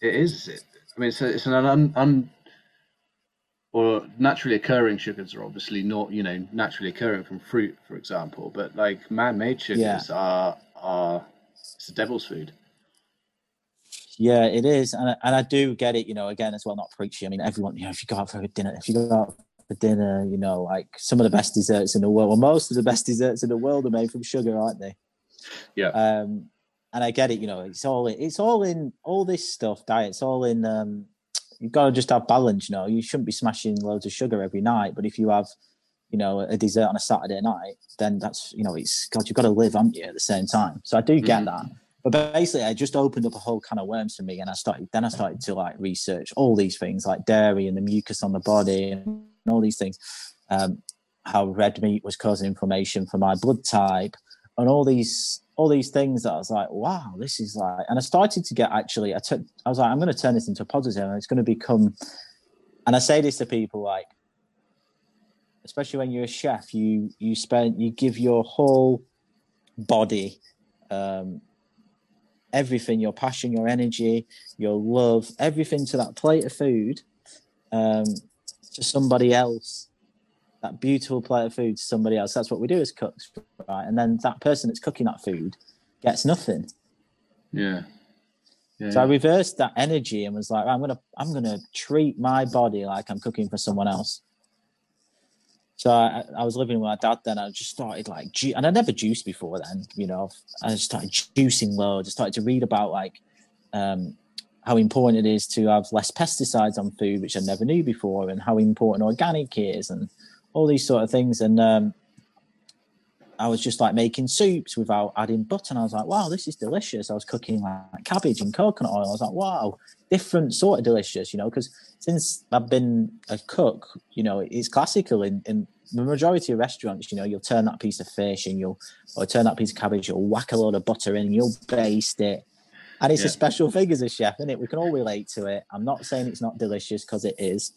it is. It, I mean, it's a, it's an un, un or naturally occurring sugars are obviously not, you know, naturally occurring from fruit, for example. But like man-made sugars yeah. are are it's the devil's food. Yeah, it is, and I, and I do get it. You know, again as well, not preachy. I mean, everyone. You know, if you go out for a dinner, if you go out for dinner, you know, like some of the best desserts in the world, or most of the best desserts in the world are made from sugar, aren't they? Yeah. Um, and I get it. You know, it's all it's all in all this stuff. diets all in. Um, you've got to just have balance. You know, you shouldn't be smashing loads of sugar every night. But if you have, you know, a dessert on a Saturday night, then that's you know, it's God. You've got to live, haven't you, at the same time? So I do get Mhm. that. But basically, I just opened up a whole can of worms for me, and I started. Then I started to like research all these things, like dairy and the mucus on the body, and all these things. Um, how red meat was causing inflammation for my blood type, and all these all these things that I was like, wow, this is like. And I started to get actually. I took. I was like, I'm going to turn this into a positive, and it's going to become. And I say this to people like, especially when you're a chef, you you spend you give your whole body um, everything your passion your energy your love everything to that plate of food um, to somebody else that beautiful plate of food to somebody else that's what we do as cooks right and then that person that's cooking that food gets nothing Yeah. Yeah. so i reversed that energy and was like i'm gonna i'm gonna treat my body like i'm cooking for someone else so I, I was living with my dad then. I just started like, ju- and I never juiced before then. You know, I just started juicing loads. I started to read about like um, how important it is to have less pesticides on food, which I never knew before, and how important organic is, and all these sort of things. And um, I was just like making soups without adding butter, and I was like, wow, this is delicious. I was cooking like cabbage and coconut oil. I was like, wow, different sort of delicious, you know, because since I've been a cook, you know, it's classical in, in the majority of restaurants, you know, you'll turn that piece of fish and you'll or turn that piece of cabbage, you'll whack a load of butter in and you'll baste it. And it's Yeah. a special thing as a chef, isn't it? We can all relate to it. I'm not saying it's not delicious because it is.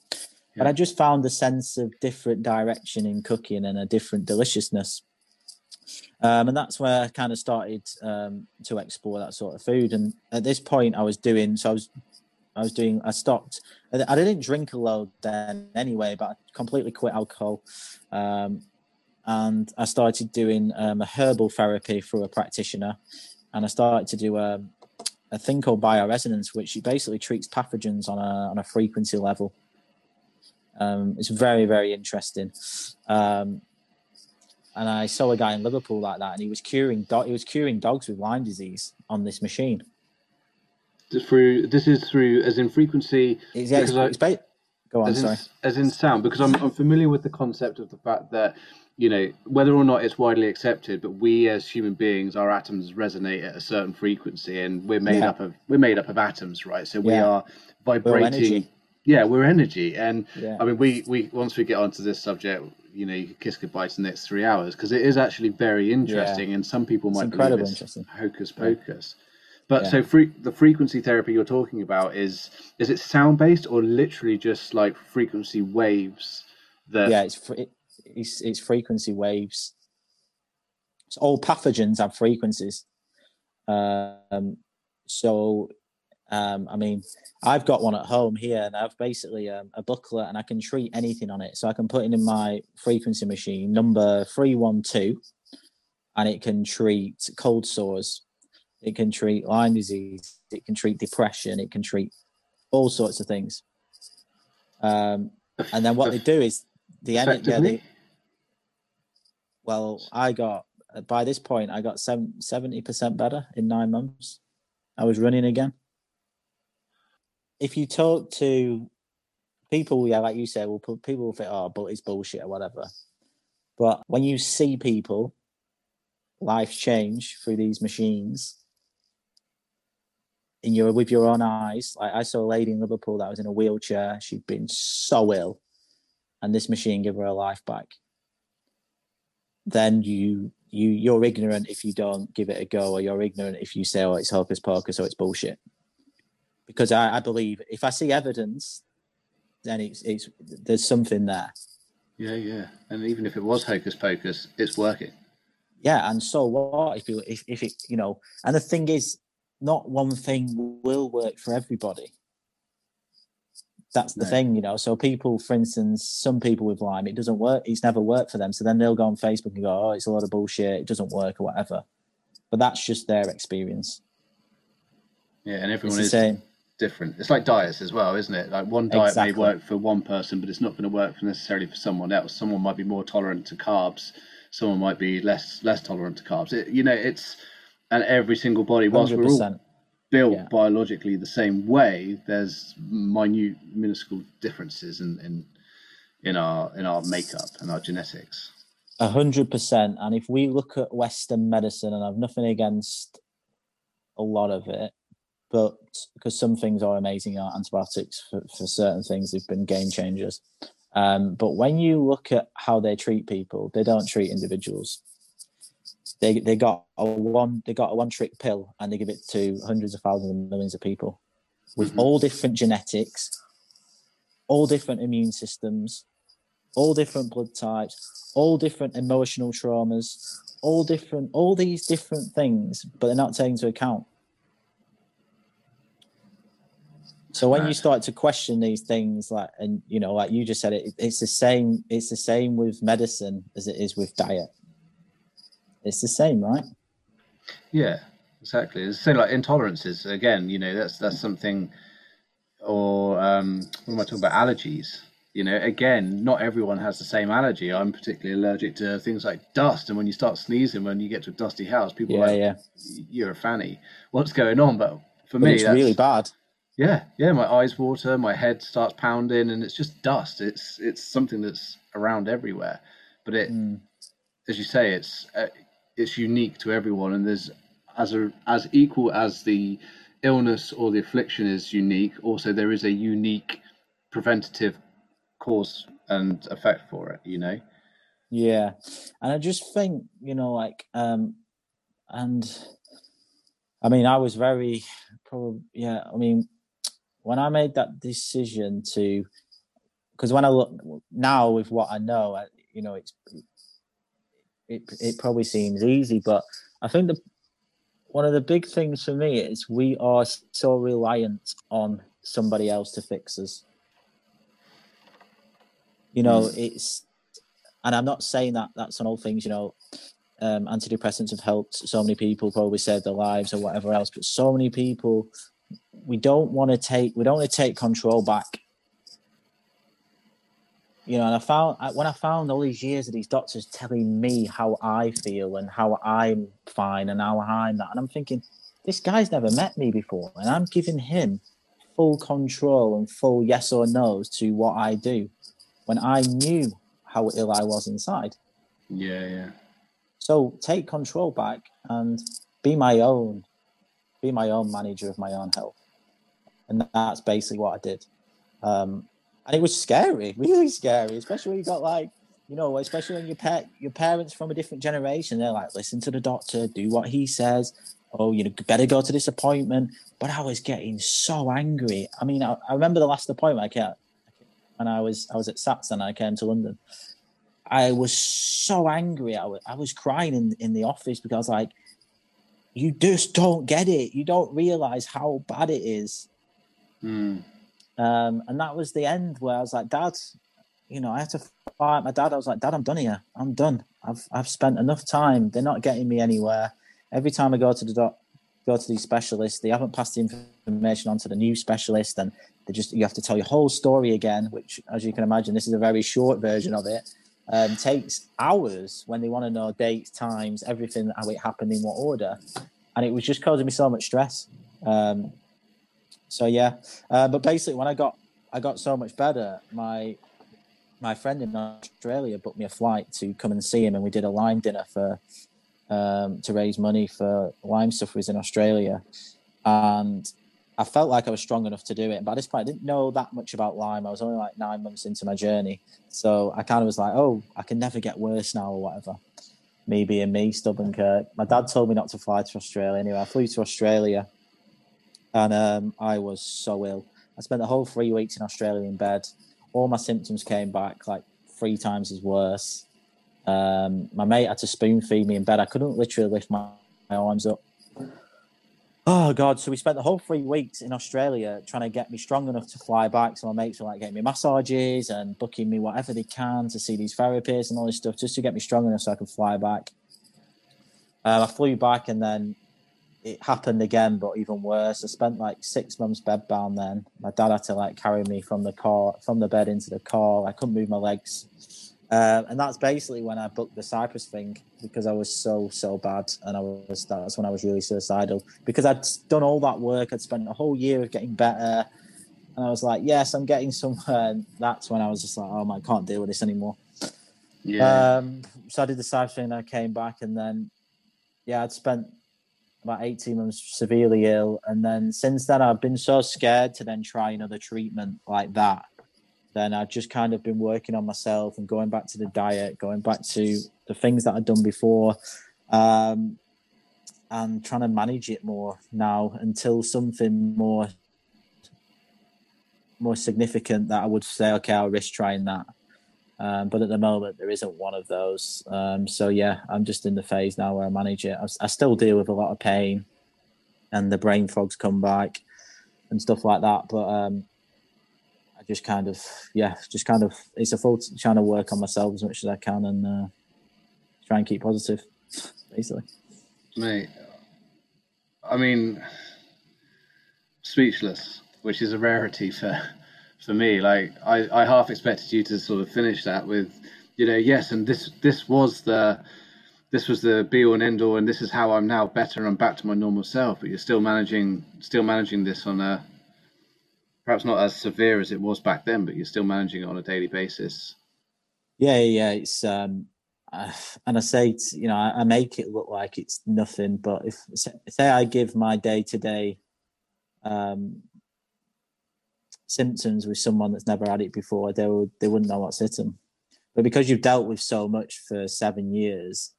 But Yeah. I just found a sense of different direction in cooking and a different deliciousness. Um, and that's where I kind of started um, to explore that sort of food. And at this point, I was doing so. I was, I was doing. I stopped. I didn't drink a load then anyway, but I completely quit alcohol. Um, and I started doing um, a herbal therapy through a practitioner, and I started to do a, a thing called bioresonance, which basically treats pathogens on a on a frequency level. Um, it's very very interesting. Um, and I saw a guy in Liverpool like that, and he was curing do- he was curing dogs with Lyme disease on this machine. Through this is through as in frequency It's, yeah, it's, I- it's ba- go on, as in, sorry. as in sound because I'm, I'm familiar with the concept of the fact that you know whether or not it's widely accepted but we as human beings our atoms resonate at a certain frequency and we're made Yeah. up of we're made up of atoms right so we Yeah. are vibrating. Yeah we're energy and Yeah. i mean we we once we get onto this subject you know you could kiss goodbye to the next three hours because it is actually very interesting and some people It's might incredibly believe it's interesting. hocus pocus but Yeah. so free, the frequency therapy you're talking about is is it sound based or literally just like frequency waves that yeah, it's, it, it's it's frequency waves. So all pathogens have frequencies. Um, so, um, I mean, I've got one at home here, and I've basically um, a booklet, and I can treat anything on it. So I can put it in my frequency machine number three one two, and it can treat cold sores. It can treat Lyme disease. It can treat depression. It can treat all sorts of things. Um, and then what they do is the energy. Yeah, they, well, I got by this point I got seventy percent better in nine months. I was running again. If you talk to people, yeah, like you said, well, people will think, "Oh, but it's bullshit" or whatever. But when you see people, life change through these machines, and you're with your own eyes. Like I saw a lady in Liverpool that was in a wheelchair. She'd been so ill, and this machine gave her her life back. Then you you you're ignorant if you don't give it a go, or you're ignorant if you say, "Oh, it's hocus pocus," or it's bullshit. Because I, I believe if I see evidence, then it's it's there's something there. yeah yeah and even if it was hocus pocus it's working yeah and so what if you if, if it you know and the thing is not one thing will work for everybody that's the No. thing you know so people for instance some people with lyme it doesn't work it's never worked for them so then they'll go on facebook and go oh it's a lot of bullshit it doesn't work or whatever but that's just their experience. Yeah, and everyone It's is the same. Different. It's like diets as well, isn't it? Like one diet Exactly. may work for one person, but it's not going to work for necessarily for someone else. Someone might be more tolerant to carbs. Someone might be less less tolerant to carbs. It, you know, it's and every single body, whilst Hundred we're all built Yeah. biologically the same way, there's minute, minuscule differences in, in in our in our makeup and our genetics. A hundred percent. And if we look at Western medicine, and I've nothing against a lot of it, but because some things are amazing, are antibiotics for, for certain things, they've been game changers. Um, but when you look at how they treat people, they don't treat individuals. They they got a one they got a one trick pill and they give it to hundreds of thousands and millions of people with Mhm. all different genetics, all different immune systems, all different blood types, all different emotional traumas, all different all these different things, but they're not taken into account. So when you start to question these things, like and you know, like you just said, it it's the same. It's the same with medicine as it is with diet. It's the same, right? Yeah, exactly. It's the same like intolerances. Again, you know, that's that's something. Or um, what am I talking about? Allergies. You know, again, not everyone has the same allergy. I'm particularly allergic to things like dust, and when you start sneezing, when you get to a dusty house, people Yeah, are like, yeah. "You're a fanny. What's going on?" But for But me, it's that's, really bad. Yeah, yeah. My eyes water, my head starts pounding, and it's just dust. It's it's something that's around everywhere. But it, Mm. as you say, it's uh, it's unique to everyone, and there's as a as equal as the illness or the affliction is unique. Also, there is a unique preventative cause and effect for it. You know. Yeah, and I just think you know, like, um, and I mean, I was very probably, yeah. I mean, when I made that decision to, because when I look now with what I know, I, you know, it's it it probably seems easy, but I think the one of the big things for me is we are so reliant on somebody else to fix us. You know, it's and I'm not saying that that's on all things, you know, um, antidepressants have helped so many people probably save their lives or whatever else, but so many people, we don't want to take, we don't want to take control back. You know, and I found when I found all these years of these doctors telling me how I feel and how I'm fine and how I'm that, and I'm thinking, this guy's never met me before, and I'm giving him full control and full yes or no's to what I do when I knew how ill I was inside. Yeah, yeah. So take control back and be my own, be my own manager of my own health. And that's basically what I did. Um, and it was scary, really scary, especially when you got like, you know, especially when your pet, your parents from a different generation, they're like, listen to the doctor, do what he says. Oh, you know, better go to this appointment. But I was getting so angry. I mean, I, I remember the last appointment I came, and I was I was at SATS and I came to London. I was so angry. I was, I was crying in, in the office because like, you just don't get it. You don't realize how bad it is. Mm. Um, and that was the end where I was like, Dad, you know, I had to fight my dad. I was like, Dad, I'm done here. I'm done. I've I've spent enough time. They're not getting me anywhere. Every time I go to the doc, go to these specialists, they haven't passed the information on to the new specialist, and they just you have to tell your whole story again. Which, as you can imagine, this is a very short version of it. Um, takes hours when they want to know dates, times, everything, how it happened in what order, and it was just causing me so much stress. Um, so yeah, uh, but basically, when I got I got so much better, my my friend in Australia booked me a flight to come and see him, and we did a Lyme dinner for um, to raise money for Lyme sufferers in Australia. And I felt like I was strong enough to do it. But at this point, I didn't know that much about Lyme. I was only like nine months into my journey, so I kind of was like, "Oh, I can never get worse now, or whatever." Me being me, stubborn Kirk. My dad told me not to fly to Australia. Anyway, I flew to Australia, and um, I was so ill. I spent the whole three weeks in Australia in bed. All my symptoms came back like three times as worse. Um, my mate had to spoon feed me in bed. I couldn't literally lift my, my arms up. Oh god! So we spent the whole three weeks in Australia trying to get me strong enough to fly back. So my mates were like getting me massages and booking me whatever they can to see these therapists and all this stuff just to get me strong enough so I could fly back. Uh, I flew back and then it happened again, but even worse. I spent like six months bedbound. Then my dad had to like carry me from the car, from the bed into the car. I couldn't move my legs, uh, and that's basically when I booked the Cyprus thing because I was so so bad, and I was that's when I was really suicidal because I'd done all that work. I'd spent a whole year of getting better, and I was like, yes, I'm getting somewhere. And that's when I was just like, oh my, I can't deal with this anymore. Yeah. Um, so I did the Cyprus thing, and I came back, and then yeah, I'd spent about 18 months severely ill. And then since then, I've been so scared to then try another treatment like that. Then I've just kind of been working on myself and going back to the diet, going back to the things that I'd done before, um, and trying to manage it more now until something more more significant that I would say, okay, I'll risk trying that. Um, but at the moment, there isn't one of those. Um, so yeah, I'm just in the phase now where I manage it. I, I, still deal with a lot of pain, and the brain fogs come back, and stuff like that. But um, just kind of yeah, just kind of it's a full trying to work on myself as much as I can and uh, try and keep positive, basically. Mate, I mean, speechless, which is a rarity for for me. Like I, I half expected you to sort of finish that with, you know, yes, and this this was the this was the be all and end all, and this is how I'm now better and I'm back to my normal self. But you're still managing still managing this on a perhaps not as severe as it was back then, but you're still managing it on a daily basis. Yeah, yeah, it's um, uh, and I say, you know, I, I, make it look like it's nothing, but if say I give my day to day symptoms with someone that's never had it before, they would they wouldn't know what's hit them. But because you've dealt with so much for seven years,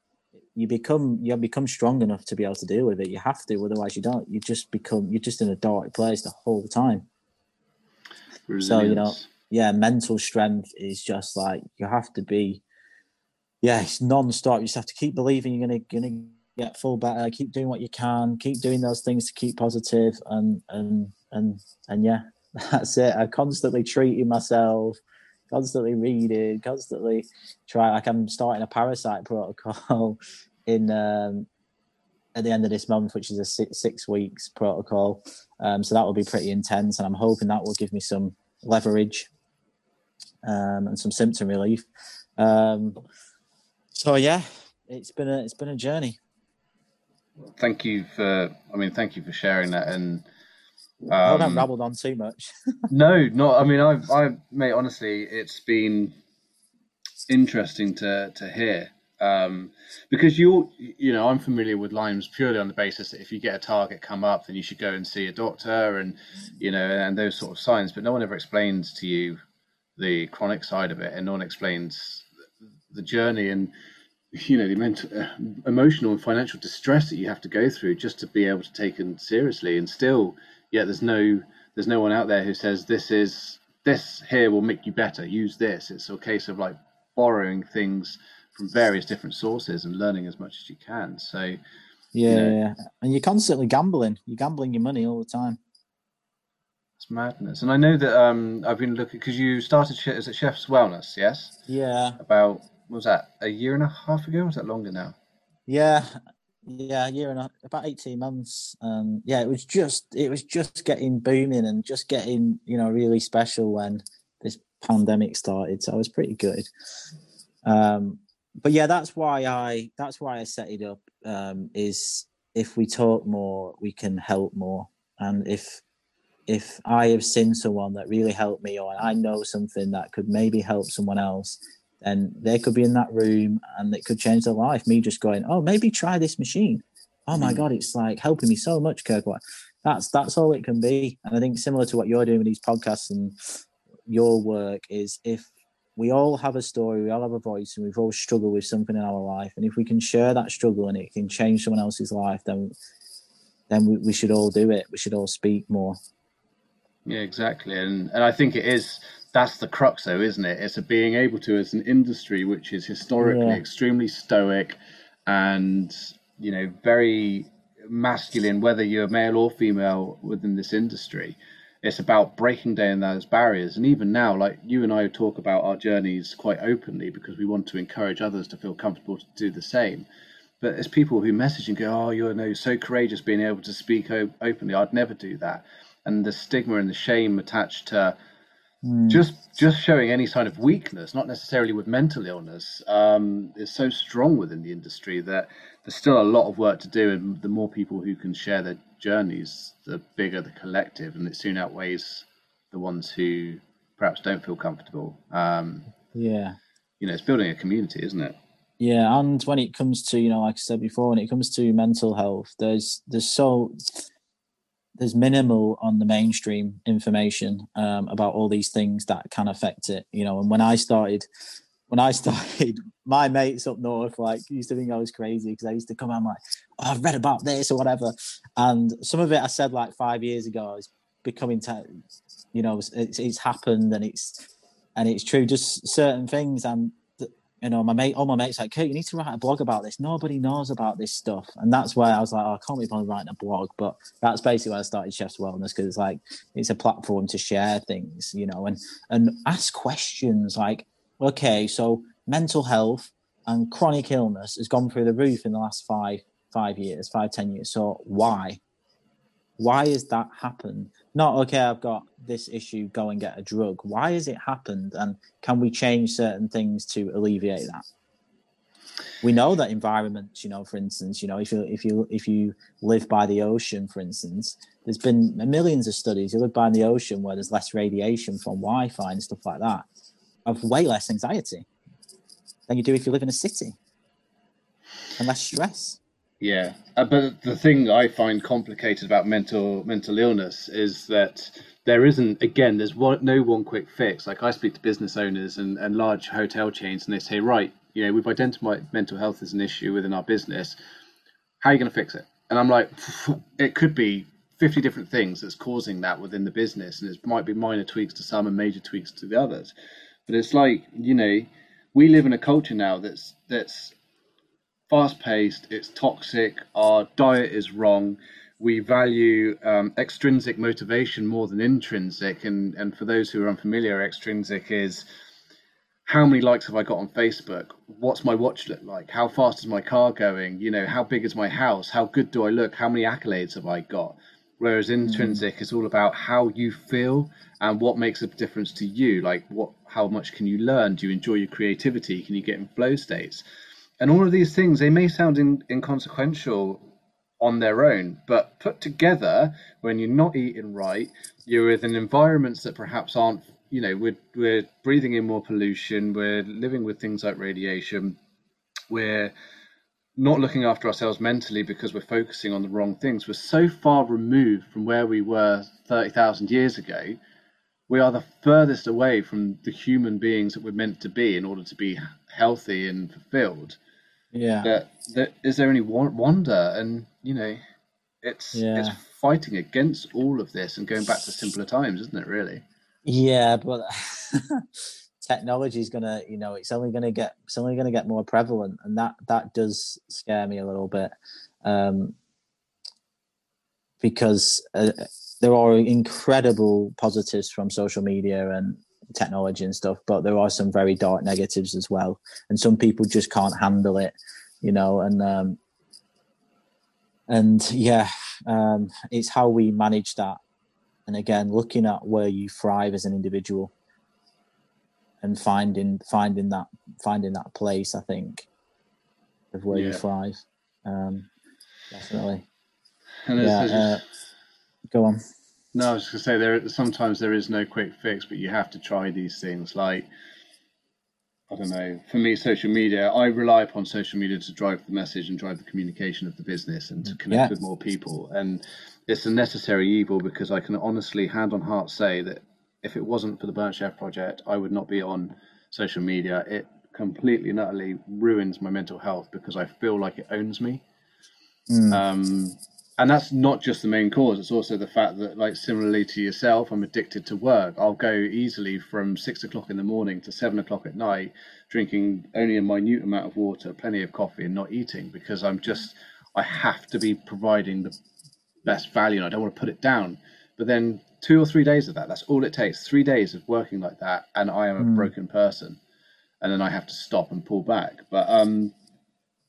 you become you become strong enough to be able to deal with it. You have to, otherwise you don't. You just become you're just in a dark place the whole time. So you know, yeah, mental strength is just like you have to be. Yeah, it's non-stop. You just have to keep believing you're gonna gonna get full better. Keep doing what you can. Keep doing those things to keep positive, and and and and yeah, that's it. I'm constantly treating myself, constantly reading, constantly trying. Like I'm starting a parasite protocol in um, at the end of this month, which is a six, six weeks protocol. Um, so that will be pretty intense, and I'm hoping that will give me some leverage um, and some symptom relief. Um, so yeah, it's been a it's been a journey. Thank you for. I mean, thank you for sharing that and um, I haven't rabbled on too much. no, not. I mean, I've, I, mate. Honestly, it's been interesting to to hear um, because you, you know, I'm familiar with Lyme's purely on the basis that if you get a target come up, then you should go and see a doctor, and you know, and those sort of signs. But no one ever explains to you the chronic side of it, and no one explains the journey and you know the mental, uh, emotional and financial distress that you have to go through just to be able to take it seriously and still yet there's no there's no one out there who says this is this here will make you better. Use this. It's a case of like borrowing things from various different sources and learning as much as you can. So yeah, you know, yeah. and you're constantly gambling. You're gambling your money all the time. It's madness. And I know that um, I've been looking because you started as a Chef's Wellness, yes? Yeah. About was that a year and a half ago? was that longer now? Yeah, yeah, a year and a, about eighteen months. Um, yeah, it was just it was just getting booming and just getting you know really special when this pandemic started. So I was pretty good. Um, but yeah, that's why I that's why I set it up. Um, is if we talk more, we can help more, and if if I have seen someone that really helped me, or I know something that could maybe help someone else, then they could be in that room and it could change their life. Me just going, oh, maybe try this machine. Oh my mm. god, it's like helping me so much, Kirkwat. That's that's all it can be. And I think similar to what you're doing with these podcasts and your work is if we all have a story, we all have a voice, and we've all struggled with something in our life. And if we can share that struggle and it can change someone else's life, then then we, we should all do it. We should all speak more. Yeah, exactly. And and I think it is that's the crux though isn't it it's a being able to as an industry which is historically yeah. extremely stoic and you know very masculine whether you're male or female within this industry it's about breaking down those barriers and even now like you and i talk about our journeys quite openly because we want to encourage others to feel comfortable to do the same but it's people who message and go, "Oh, you're no so courageous being able to speak op- openly. I'd never do that." And the stigma and the shame attached to mm. just just showing any sign of weakness, not necessarily with mental illness, um, is so strong within the industry that there's still a lot of work to do. And the more people who can share their journeys, the bigger the collective, and it soon outweighs the ones who perhaps don't feel comfortable. Um, yeah, you know, it's building a community, isn't it? Yeah, and when it comes to you know, like I said before, when it comes to mental health, there's there's so there's minimal on the mainstream information um, about all these things that can affect it. You know, and when I started, when I started, my mates up north like used to think I was crazy because I used to come out like, oh, I've read about this or whatever, and some of it I said like five years ago is becoming, te- you know, it's, it's happened and it's and it's true. Just certain things and you know, my mate, all my mates like, Kirk, you need to write a blog about this. Nobody knows about this stuff. And that's why I was like, oh, I can't be bothered writing a blog. But that's basically why I started Chef's Wellness because it's like, it's a platform to share things, you know, and, and ask questions like, okay, so mental health and chronic illness has gone through the roof in the last five, five years, five, ten years. So why? Why has that happened? Not okay, I've got this issue, go and get a drug. Why has it happened? And can we change certain things to alleviate that? We know that environments, you know, for instance, you know, if you if you if you live by the ocean, for instance, there's been millions of studies. You live by the ocean where there's less radiation from Wi-Fi and stuff like that, of way less anxiety than you do if you live in a city, and less stress. Yeah, uh, but the thing I find complicated about mental mental illness is that there isn't again there's one, no one quick fix. Like I speak to business owners and, and large hotel chains, and they say, right, you know, we've identified mental health as an issue within our business. How are you going to fix it? And I'm like, it could be 50 different things that's causing that within the business, and it might be minor tweaks to some and major tweaks to the others. But it's like you know, we live in a culture now that's that's fast paced, it's toxic, our diet is wrong. We value um, extrinsic motivation more than intrinsic. And, and for those who are unfamiliar, extrinsic is how many likes have I got on Facebook? What's my watch look like? How fast is my car going? You know, how big is my house? How good do I look? How many accolades have I got? Whereas intrinsic mm. is all about how you feel and what makes a difference to you. Like what, how much can you learn? Do you enjoy your creativity? Can you get in flow states? And all of these things, they may sound in, inconsequential on their own, but put together, when you're not eating right, you're within environments that perhaps aren't, you know, we're, we're breathing in more pollution, we're living with things like radiation, we're not looking after ourselves mentally because we're focusing on the wrong things. We're so far removed from where we were 30,000 years ago. We are the furthest away from the human beings that we're meant to be in order to be healthy and fulfilled. Yeah. That, that is there any wonder? And you know, it's yeah. it's fighting against all of this and going back to simpler times, isn't it? Really. Yeah, but technology is gonna, you know, it's only gonna get it's only gonna get more prevalent, and that that does scare me a little bit, um, because uh, there are incredible positives from social media and technology and stuff, but there are some very dark negatives as well. And some people just can't handle it, you know, and um and yeah, um it's how we manage that. And again, looking at where you thrive as an individual and finding finding that finding that place, I think, of where yeah. you thrive. Um definitely. And yeah, uh, go on. No, I was going to say there. Sometimes there is no quick fix, but you have to try these things. Like I don't know. For me, social media, I rely upon social media to drive the message and drive the communication of the business and to connect yeah. with more people. And it's a necessary evil because I can honestly, hand on heart, say that if it wasn't for the Burnt Chef project, I would not be on social media. It completely and utterly ruins my mental health because I feel like it owns me. Mm. Um, and that's not just the main cause it's also the fact that like similarly to yourself i'm addicted to work i'll go easily from six o'clock in the morning to seven o'clock at night drinking only a minute amount of water plenty of coffee and not eating because i'm just i have to be providing the best value and i don't want to put it down but then two or three days of that. That's all it takes. Three days of working like that and i am a mm. broken person and then i have to stop and pull back. But um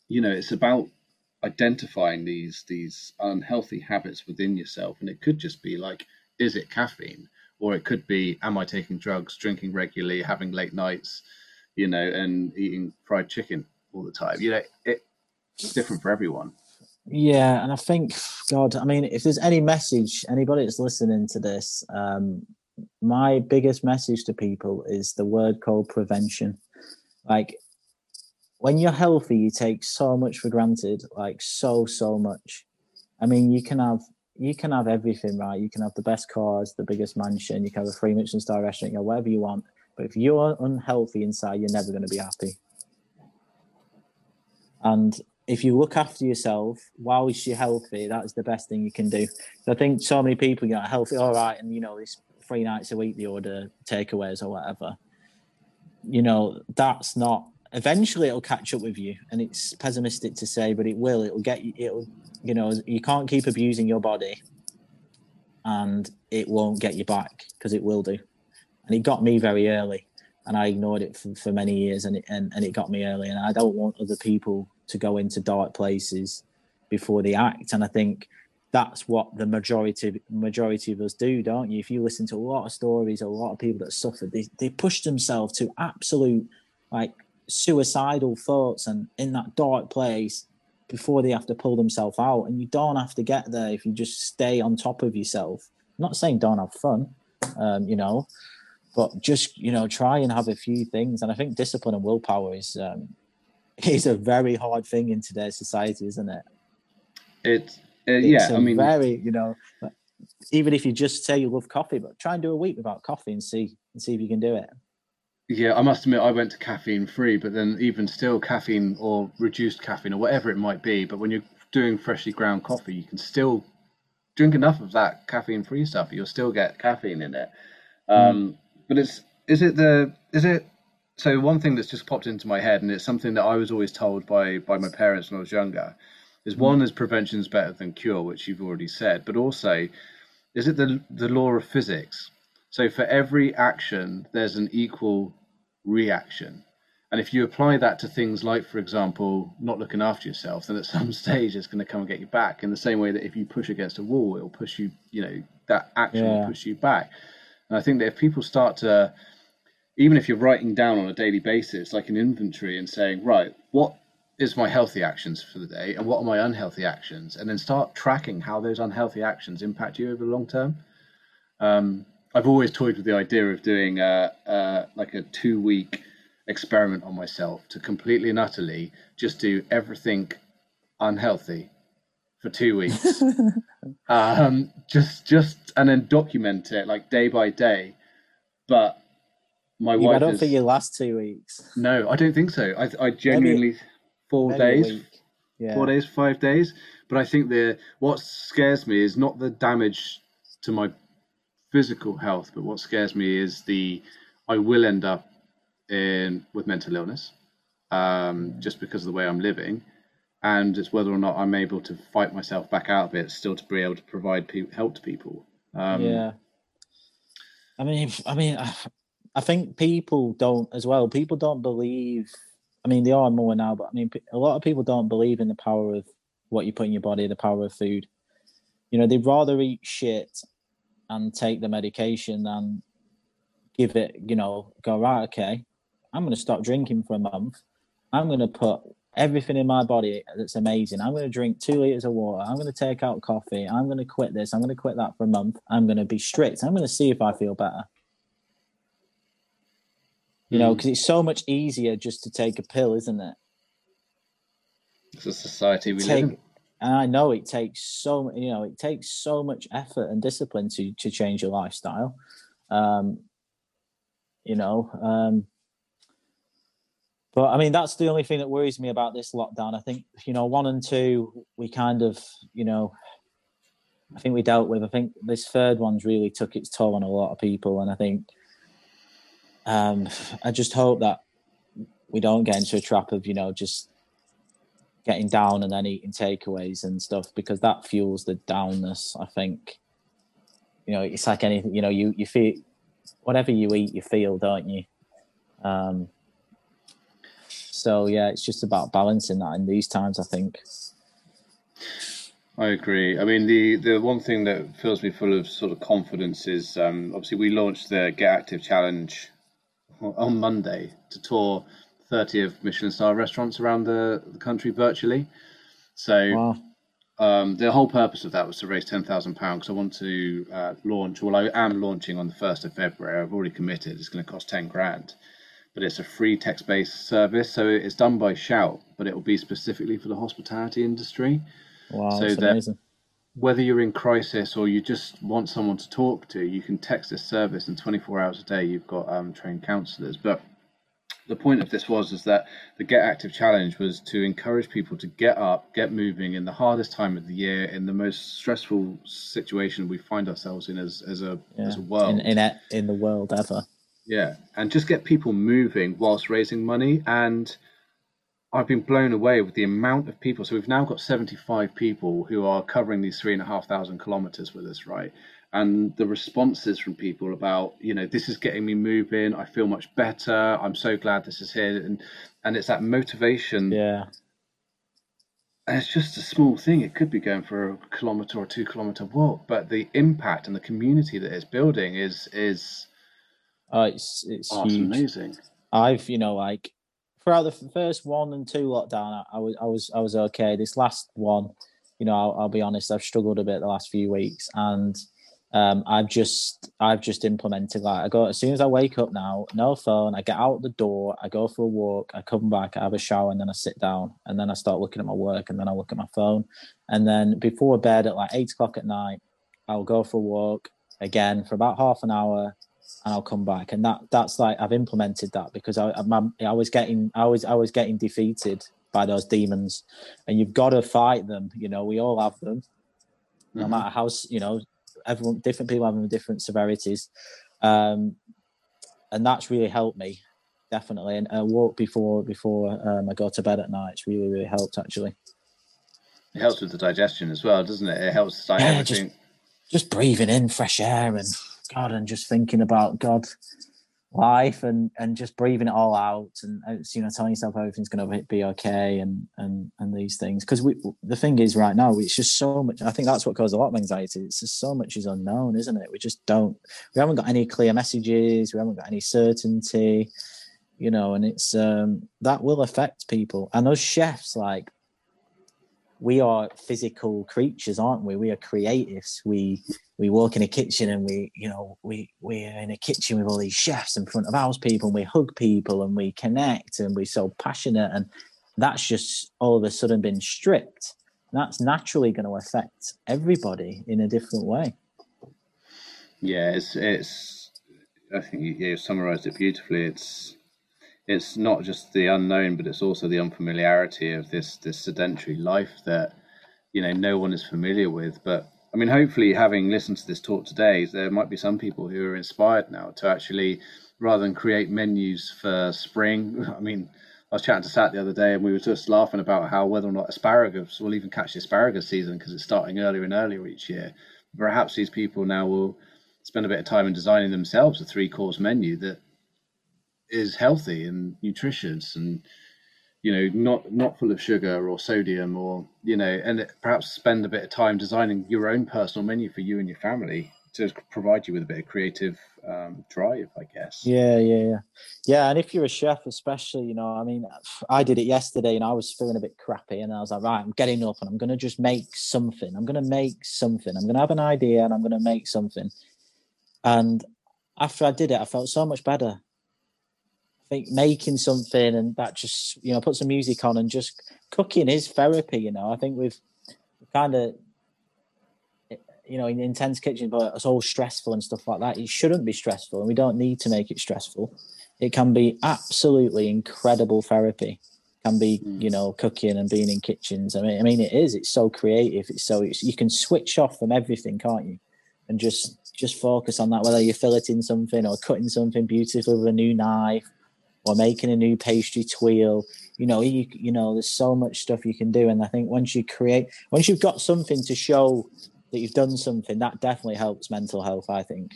you know it's about identifying these these unhealthy habits within yourself and it could just be like is it caffeine? Or it could be am i taking drugs drinking regularly having late nights you know and eating fried chicken all the time? You know it, it's different for everyone yeah and i think god i mean if there's any message anybody that's listening to this um my biggest message to people is the word called prevention like when you're healthy, you take so much for granted, like so so much. I mean, you can have you can have everything, right? You can have the best cars, the biggest mansion, you can have a three Michelin star restaurant, you know, whatever you want. But if you're unhealthy inside, you're never going to be happy. And if you look after yourself while you're healthy, eh, that's the best thing you can do. I think so many people, know, healthy, all right, and you know, these three nights a week they order takeaways or whatever. You know, that's not eventually it'll catch up with you and it's pessimistic to say but it will it'll get you it'll you know you can't keep abusing your body and it won't get you back because it will do and it got me very early and i ignored it for, for many years and it, and, and it got me early and i don't want other people to go into dark places before they act and i think that's what the majority majority of us do don't you if you listen to a lot of stories a lot of people that suffered they, they push themselves to absolute like suicidal thoughts and in that dark place before they have to pull themselves out. And you don't have to get there if you just stay on top of yourself. I'm not saying don't have fun, um, you know, but just you know try and have a few things. And I think discipline and willpower is um, is a very hard thing in today's society, isn't it? It, uh, yeah, I mean, very you know. Even if you just say you love coffee, but try and do a week without coffee and see and see if you can do it. Yeah, I must admit, I went to caffeine free, but then even still, caffeine or reduced caffeine or whatever it might be. But when you're doing freshly ground coffee, you can still drink enough of that caffeine free stuff. You'll still get caffeine in it. Um, mm. But it's is it the is it so one thing that's just popped into my head, and it's something that I was always told by by my parents when I was younger, is mm. one is prevention is better than cure, which you've already said, but also is it the the law of physics? So for every action, there's an equal reaction. And if you apply that to things like, for example, not looking after yourself, then at some stage it's going to come and get you back. In the same way that if you push against a wall, it'll push you, you know, that action yeah. will push you back. And I think that if people start to, even if you're writing down on a daily basis, like an inventory and saying, right, what is my healthy actions for the day and what are my unhealthy actions? And then start tracking how those unhealthy actions impact you over the long term. Um, I've always toyed with the idea of doing a, a like a two week experiment on myself to completely and utterly just do everything unhealthy for two weeks. um, just just and then document it like day by day. But my yeah, wife. I don't is, think you last two weeks. No, I don't think so. I I genuinely maybe, four maybe days. Yeah. Four days, five days. But I think the what scares me is not the damage to my physical health, but what scares me is the I will end up in with mental illness um, just because of the way I'm living, and it's whether or not I'm able to fight myself back out of it, still to be able to provide pe- help to people. Um, yeah, I mean, I mean, I think people don't as well. People don't believe. I mean, they are more now, but I mean, a lot of people don't believe in the power of what you put in your body, the power of food. You know, they'd rather eat shit and take the medication and give it, you know, go right, okay, I'm going to stop drinking for a month. I'm going to put everything in my body that's amazing. I'm going to drink two liters of water. I'm going to take out coffee. I'm going to quit this. I'm going to quit that for a month. I'm going to be strict. I'm going to see if I feel better. You know, because hmm. it's so much easier just to take a pill, isn't it? It's a society we take, live in and I know it takes so you know it takes so much effort and discipline to to change your lifestyle. Um, you know, um, but I mean that's the only thing that worries me about this lockdown. I think you know one and two we kind of you know I think we dealt with. I think this third one's really took its toll on a lot of people, and I think um, I just hope that we don't get into a trap of you know just getting down and then eating takeaways and stuff because that fuels the downness. I think. You know, it's like anything. You know, you you feel whatever you eat, you feel, don't you? Um, so yeah, it's just about balancing that in these times. I think. I agree. I mean, the, the one thing that fills me full of sort of confidence is um, obviously we launched the Get Active Challenge on Monday to tour 30 of Michelin star restaurants around the, the country virtually. So wow. um, the whole purpose of that was to raise £10,000 because I want to uh, launch, well, I am launching on the 1st of February. I've already committed. It's going to cost 10 grand but it's a free text based service. So it's done by Shout, but it will be specifically for the hospitality industry. Wow, so that's amazing. Whether you're in crisis or you just want someone to talk to, you can text this service, and 24 hours a day you've got um, trained counsellors. But the point of this was is that the Get Active Challenge was to encourage people to get up, get moving in the hardest time of the year, in the most stressful situation we find ourselves in as, as a yeah. as a world in in, in the world ever. Yeah, and just get people moving whilst raising money. And I've been blown away with the amount of people. So we've now got 75 people who are covering these three and a half thousand kilometers with us, right? And the responses from people about, you know, this is getting me moving. I feel much better. I'm so glad this is here. And and it's that motivation. Yeah. And it's just a small thing. It could be going for a kilometer or two kilometer walk, but the impact and the community that it's building is is Oh, it's it's oh, huge. amazing. I've you know like throughout the first one and two lockdown, I, I, was I was I was okay. This last one, you know, I'll, I'll, be honest, I've struggled a bit the last few weeks, and um, I've just I've just implemented like I go as soon as I wake up now, no phone. I get out the door, I go for a walk, I come back, I have a shower, and then I sit down, and then I start looking at my work, and then I look at my phone, and then before bed at like eight o'clock at night, I'll go for a walk again for about half an hour and I'll come back. And that that's like I've implemented that because I I'm, I was getting I was I was getting defeated by those demons, and you've got to fight them. You know, we all have them, no mm-hmm. matter how you know everyone different people have them different severities, um, and that's really helped me definitely. And a walk before before um, I go to bed at night, it's really really helped actually. It helps with the digestion as well, doesn't it? It helps yeah, Just, just breathing in fresh air and God, and just thinking about God, life, and and just breathing it all out, and uh, you know, telling yourself everything's going to be okay, and and and these things. Because we, the thing is, right now, it's just so much. I think that's what causes a lot of anxiety. It's just so much is unknown, isn't it? We just don't. We haven't got any clear messages. We haven't got any certainty. You know, and it's um that will affect people. And those chefs, like we are physical creatures, aren't we? We are creatives. We we walk in a kitchen and we, you know, we we're in a kitchen with all these chefs in front of house people and we hug people and we connect and we're so passionate and that's just all of a sudden been stripped. That's naturally going to affect everybody in a different way. Yeah, it's it's. I think you, you summarised it beautifully. It's it's not just the unknown, but it's also the unfamiliarity of this this sedentary life that you know no one is familiar with. But I mean, hopefully, having listened to this talk today, there might be some people who are inspired now to actually, rather than create menus for spring. I mean, I was chatting to Sat the other day, and we were just laughing about how whether or not asparagus will even catch the asparagus season because it's starting earlier and earlier each year. Perhaps these people now will spend a bit of time in designing themselves a three course menu that is healthy and nutritious and you know not not full of sugar or sodium or you know and perhaps spend a bit of time designing your own personal menu for you and your family to provide you with a bit of creative um, drive i guess. Yeah yeah yeah. Yeah and if you're a chef especially you know i mean i did it yesterday and i was feeling a bit crappy and i was like right i'm getting up and i'm going to just make something. I'm going to make something. I'm going to have an idea and i'm going to make something. And after i did it i felt so much better think making something and that just you know put some music on and just cooking is therapy. You know, I think we've kind of you know in intense kitchen, but it's all stressful and stuff like that. It shouldn't be stressful, and we don't need to make it stressful. It can be absolutely incredible therapy. Can be mm. you know cooking and being in kitchens. I mean, I mean it is. It's so creative. It's so it's, you can switch off from everything, can't you? And just just focus on that. Whether you're filleting something or cutting something beautifully with a new knife or making a new pastry tuile. You know, you you know, there's so much stuff you can do, and I think once you create, once you've got something to show that you've done something, that definitely helps mental health. I think.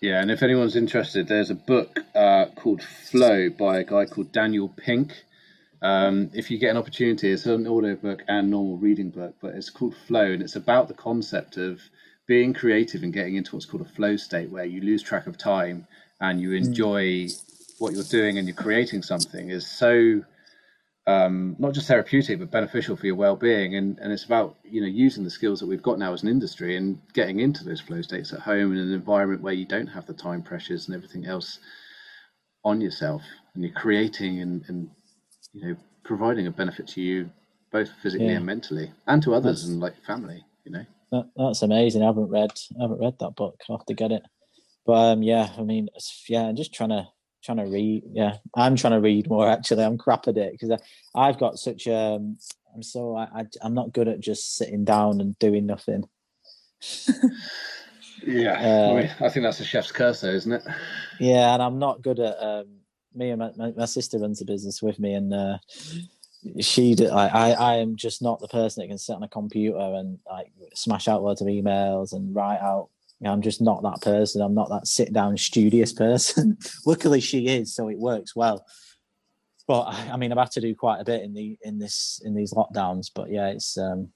Yeah, and if anyone's interested, there's a book uh, called Flow by a guy called Daniel Pink. Um, if you get an opportunity, it's an audio book and normal reading book, but it's called Flow, and it's about the concept of being creative and getting into what's called a flow state, where you lose track of time and you enjoy mm. What you're doing and you're creating something. Is so um, not just therapeutic but beneficial for your well-being. And, and it's about you know using the skills that we've got now as an industry and getting into those flow states at home in an environment where you don't have the time pressures and everything else on yourself. And you're creating and, and you know providing a benefit to you both physically yeah. and mentally and to others that's, and like family you know? That, that's amazing. I haven't read i haven't read that book. I'll have to get it. But um yeah i mean yeah i'm just trying to trying to read. Yeah, I'm trying to read more. Actually, I'm crap at it because I've got such. Um, I'm so I, I I'm not good at just sitting down and doing nothing. yeah, uh, I, mean, I, think that's a chef's curse, though, isn't it? Yeah, and I'm not good at. Um, me and my, my, my sister runs a business with me, and uh, she did, I, I I am just not the person that can sit on a computer and like smash out loads of emails and write out I'm just not that person. I'm not that sit down studious person. Luckily, she is, so it works well. But I mean, I've had to do quite a bit in the in this in these lockdowns. But yeah, it's um,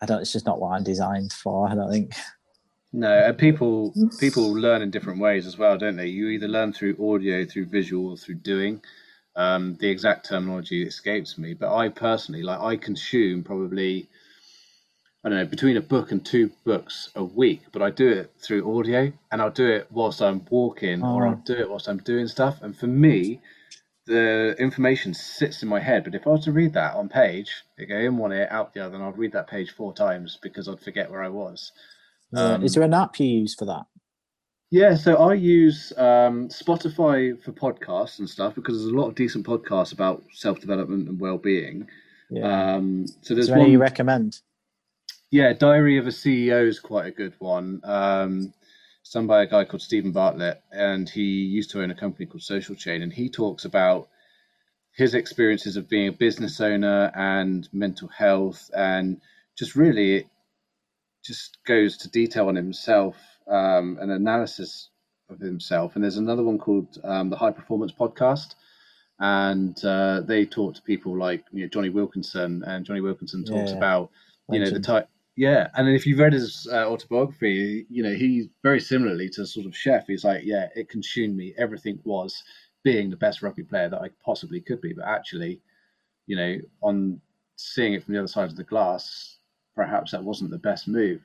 I don't. It's just not what I'm designed for. I don't think. No, people people learn in different ways as well, don't they? You either learn through audio, through visual, through doing. Um, the exact terminology escapes me, but I personally like I consume probably I don't know, between a book and two books a week, but I do it through audio and I'll do it whilst I'm walking oh. or I'll do it whilst I'm doing stuff. And for me, the information sits in my head. But if I was to read that on page, it go in one ear, out the other, and I'd read that page four times because I'd forget where I was. Yeah. Um, Is there an app you use for that? Yeah, so I use um, Spotify for podcasts and stuff because there's a lot of decent podcasts about self development and well being. Yeah. Um, so there's Is there one you recommend. Yeah, Diary of a CEO is quite a good one. Um, it's done by a guy called Steven Bartlett, and he used to own a company called Social Chain, and he talks about his experiences of being a business owner and mental health, and just really just goes to detail on himself, um, an analysis of himself. And there's another one called um, the High Performance Podcast, and uh, they talk to people like you know, Jonny Wilkinson, and Jonny Wilkinson talks yeah, about you know the type yeah, and if you've read his uh, autobiography, you know he's very similarly to sort of chef. He's like, yeah, it consumed me. Everything was being the best rugby player that I possibly could be, but actually, you know, on seeing it from the other side of the glass, perhaps that wasn't the best move.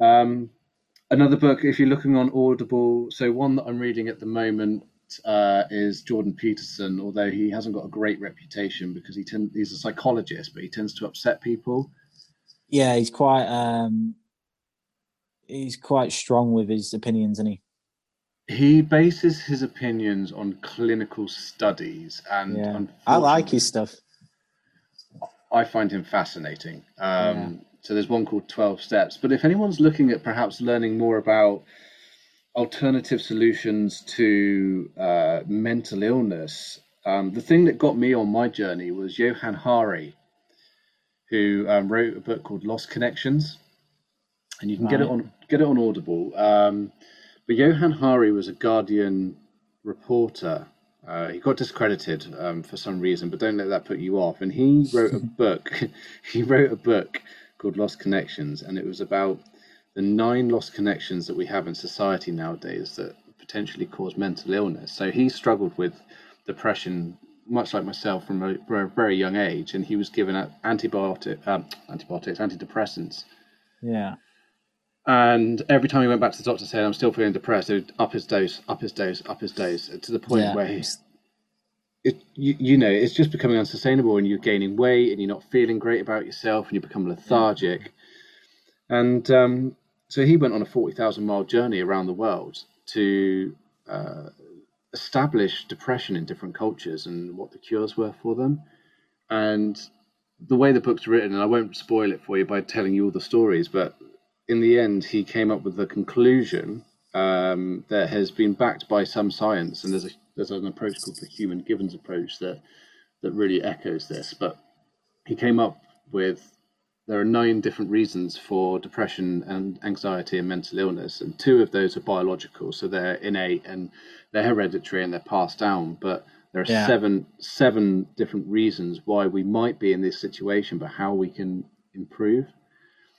Um, another book, if you're looking on Audible, so one that I'm reading at the moment uh, is Jordan Peterson, although he hasn't got a great reputation because he tend, he's a psychologist, but he tends to upset people yeah, he's quite um, he's quite strong with his opinions, and he he bases his opinions on clinical studies, and yeah. I like his stuff. I find him fascinating. Um, yeah. So there's one called Twelve Steps, but if anyone's looking at perhaps learning more about alternative solutions to uh, mental illness, um, the thing that got me on my journey was Johann Hari, who um, wrote a book called Lost Connections, and you can right. get it on get it on Audible. Um, but Johann Hari was a Guardian reporter. Uh, he got discredited um, for some reason, but don't let that put you off. And he wrote a book. he wrote a book called Lost Connections, and it was about the nine lost connections that we have in society nowadays that potentially cause mental illness. So he struggled with depression much like myself from a, from a very young age, and he was given antibiotic, um, antibiotics, antidepressants. Yeah. And every time he went back to the doctor, saying, "I'm still feeling depressed," he would up his dose, up his dose, up his dose, to the point yeah. where he's, it, you, you know, it's just becoming unsustainable, and you're gaining weight, and you're not feeling great about yourself, and you become lethargic. And um, so he went on a forty thousand mile journey around the world to uh, establish depression in different cultures and what the cures were for them. And the way the book's written, and I won't spoil it for you by telling you all the stories, but in the end, he came up with the conclusion um, that has been backed by some science, and there's a there's an approach called the Human Givens approach that that really echoes this. But he came up with there are nine different reasons for depression and anxiety and mental illness, and two of those are biological, so they're innate and they're hereditary and they're passed down. But There are Yeah. seven seven different reasons why we might be in this situation, but how we can improve.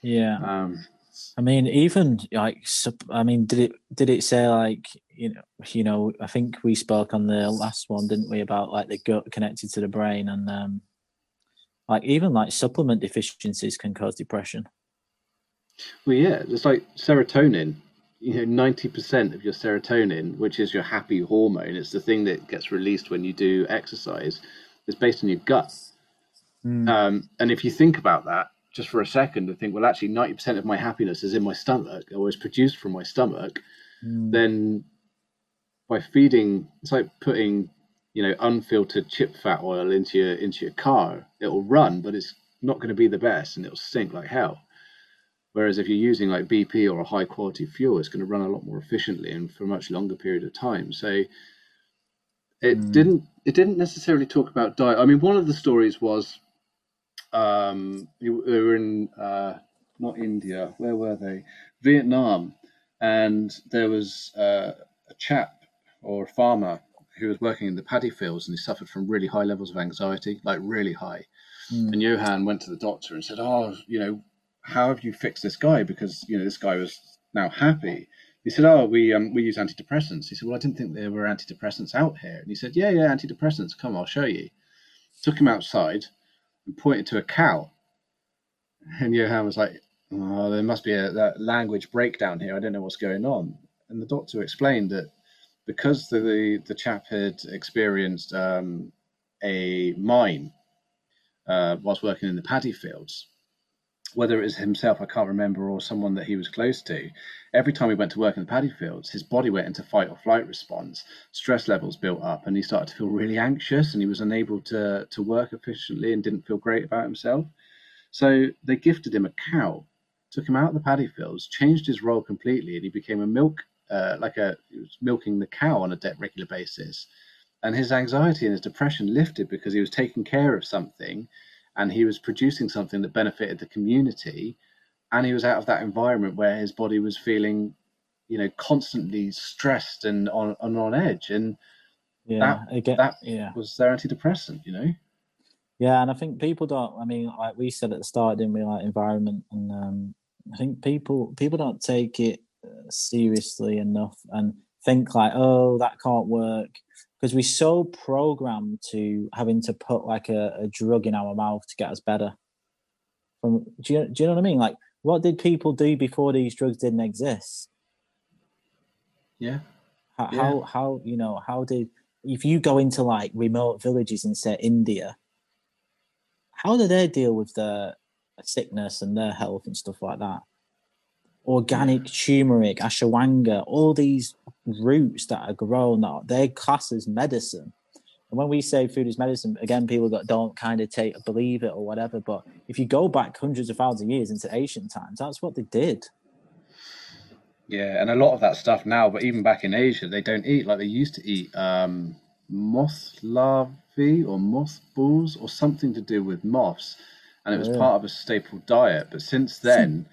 Yeah. Um, I mean, even like, I mean, did it did it say like you know, you know? I think we spoke on the last one, didn't we, about like the gut connected to the brain, and um, like even like supplement deficiencies can cause depression. well, yeah, it's like serotonin. You know, ninety percent of your serotonin, which is your happy hormone, it's the thing that gets released when you do exercise, is based on your gut. Um, and if you think about that just for a second and think, well, actually, 90% of my happiness is in my stomach or is produced from my stomach, Mm. then by feeding, it's like putting, you know, unfiltered chip fat oil into your into your car. It'll run, but it's not going to be the best, and it'll sink like hell. Whereas if you're using like BP or a high quality fuel, it's going to run a lot more efficiently and for a much longer period of time. So it Mm. didn't it didn't necessarily talk about diet. I mean, one of the stories was um, you- they were in uh, not India. Where were they? Vietnam, and there was uh, a chap or a farmer who was working in the paddy fields, and he suffered from really high levels of anxiety, like really high. Mm. And Johann went to the doctor and said, "Oh, you know, how have you fixed this guy? Because you know this guy was now happy." He said, "Oh, we um, we use antidepressants." He said, "Well, I didn't think there were antidepressants out here." And he said, "Yeah, yeah, antidepressants. Come, I'll show you." Took him outside and pointed to a cow. And Johann was like, "Oh, there must be a that language breakdown here. I don't know what's going on." And the doctor explained that because the the, the chap had experienced um, a mine uh, whilst working in the paddy fields, whether it was himself, I can't remember, or someone that he was close to, every time he went to work in the paddy fields, his body went into fight or flight response. Stress levels built up, and he started to feel really anxious, and he was unable to to work efficiently and didn't feel great about himself. So they gifted him a cow, took him out of the paddy fields, changed his role completely, and he became a milk, uh, like a he was milking the cow on a regular basis. And his anxiety and his depression lifted because he was taking care of something and he was producing something that benefited the community and he was out of that environment where his body was feeling you know constantly stressed and on, and on edge and Yeah. Again. that yeah. was their antidepressant you know Yeah, and I think people don't. I mean, like we said at the start, didn't we? Like environment, and um, I think people people don't take it seriously enough and think like, oh, that can't work, because we're so programmed to having to put like a, a drug in our mouth to get us better. From do you do you know what I mean? Like, what did people do before these drugs didn't exist? yeah How, Yeah. how how you know how did if you go into like remote villages in say India, how do they deal with their sickness and their health and stuff like that? Organic turmeric, ashwagandha, all these roots that are grown that they're classed as medicine. And when we say food is medicine, again, people that don't kind of take believe it or whatever. But if you go back hundreds of thousands of years into ancient times, that's what they did. yeah and a lot of that stuff now but even back in asia they don't eat like they used to eat um moth larvae or moth balls or something to do with moths and it was Yeah. part of a staple diet but since then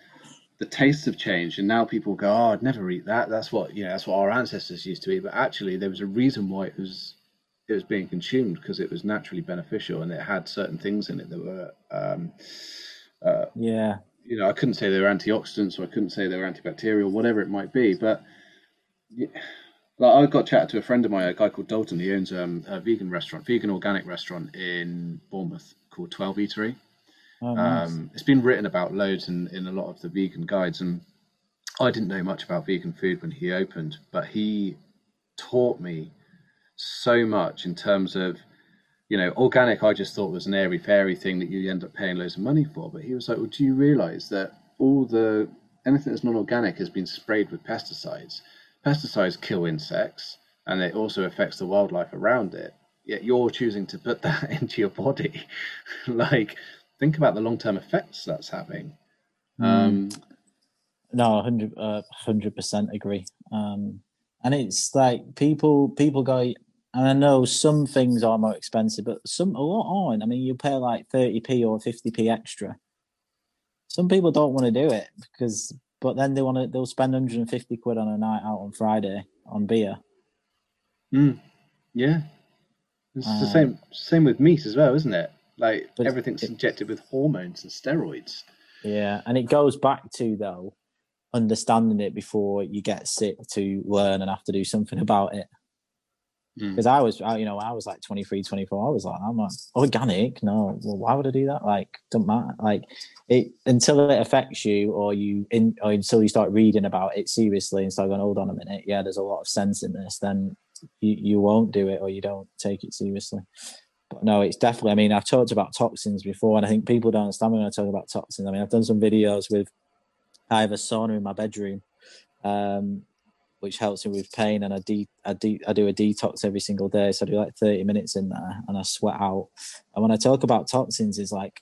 the tastes have changed and now people go oh i'd never eat that that's what you know that's what our ancestors used to eat but actually there was a reason why it was it was being consumed because it was naturally beneficial and it had certain things in it that were um uh, Yeah. you know, I couldn't say they were antioxidants or I couldn't say they were antibacterial, whatever it might be. But yeah, like I got chatted to a friend of mine, a guy called Dalton. He owns um, a vegan restaurant, vegan organic restaurant in Bournemouth called Twelve Eatery. Oh, nice. Um, it's been written about loads in, in a lot of the vegan guides, and I didn't know much about vegan food when he opened, but he taught me so much in terms of, you know, organic. I just thought was an airy fairy thing that you end up paying loads of money for. But he was like, "Well, do you realise that all the anything that's non-organic has been sprayed with pesticides? Pesticides kill insects, and it also affects the wildlife around it. Yet you're choosing to put that into your body, like." Think about the long-term effects that's having. Um, No, hundred uh, percent agree. Um, and it's like people people go, and I know some things are more expensive, but some a lot aren't. I mean, you pay like thirty p or fifty p extra. Some people don't want to do it because, but then they want to. They'll spend hundred and fifty quid on a night out on Friday on beer. Mm. Yeah. It's the Um, same same with meat as well, isn't it? Like But everything's it- injected with hormones and steroids. Yeah, and it goes back to though understanding it before you get sick to learn and have to do something about it. Mm. Because I was, I, you know, I was like 23, 24. I was like, I'm like organic. No, well, why would I do that? Like, don't matter. Like, it until it affects you, or you in, or until you start reading about it seriously and start going, hold on a minute, yeah, there's a lot of sense in this. Then you you won't do it, or you don't take it seriously. But no, it's definitely. I mean, I've talked about toxins before, and I think people don't understand when I talk about toxins. I mean, I've done some videos with. I have a sauna in my bedroom, um, which helps me with pain, and I de- I, de- I do a detox every single day. So I do like thirty minutes in there, and I sweat out. And when I talk about toxins, is like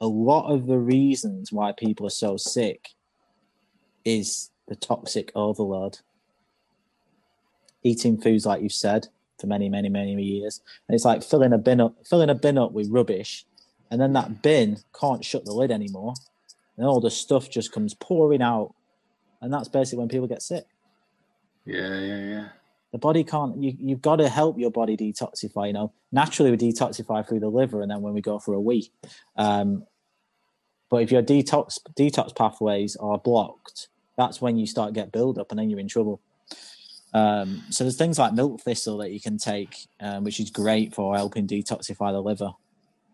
a lot of the reasons why people are so sick is the toxic overload. Eating foods like you said for many, many, many years. And it's like filling a bin up, filling a bin up with rubbish, and then that bin can't shut the lid anymore, and all the stuff just comes pouring out, and that's basically when people get sick. Yeah, yeah, yeah. The body can't. You, you've got to help your body detoxify. You know, naturally we detoxify through the liver, and then when we go for a wee. Um, but if your detox detox pathways are blocked, that's when you start get build up, and then you're in trouble. Um, so there's things like milk thistle that you can take, um, which is great for helping detoxify the liver.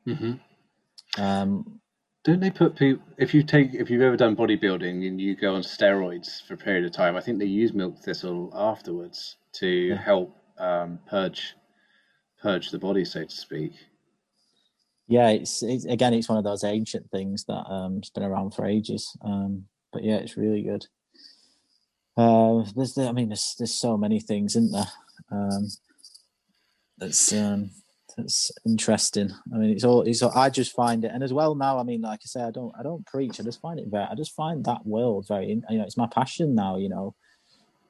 hmm Um, Don't they put people? If you take, if you've ever done bodybuilding and you go on steroids for a period of time, I think they use milk thistle afterwards to Yeah. help um, purge, purge the body, so to speak. yeah, it's, it's again, it's one of those ancient things that um, has been around for ages. Um, but yeah, it's really good. Uh, there's, I mean, there's there's so many things, isn't there? Um, that's um, that's interesting. I mean, it's all. It's all, I just find it, and as well now. I mean, like I say, I don't I don't preach. I just find it very. I just find that world very. You know, it's my passion now. You know,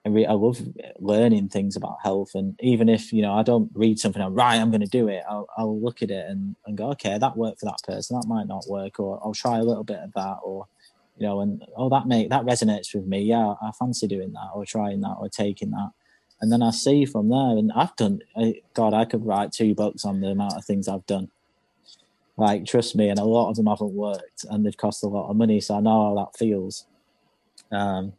I, re- I love learning things about health, and even if you know I don't read something, I'm right. I'm going to do it. I'll, I'll look at it and, and go, okay, that worked for that person. That might not work, or I'll try a little bit of that, or you know, and oh, that make that resonates with me. Yeah, I fancy doing that, or trying that, or taking that, and then I see from there. And I've done. God, I could write two books on the amount of things I've done. Like, trust me, and a lot of them haven't worked, and they've cost a lot of money. So I know how that feels. Um,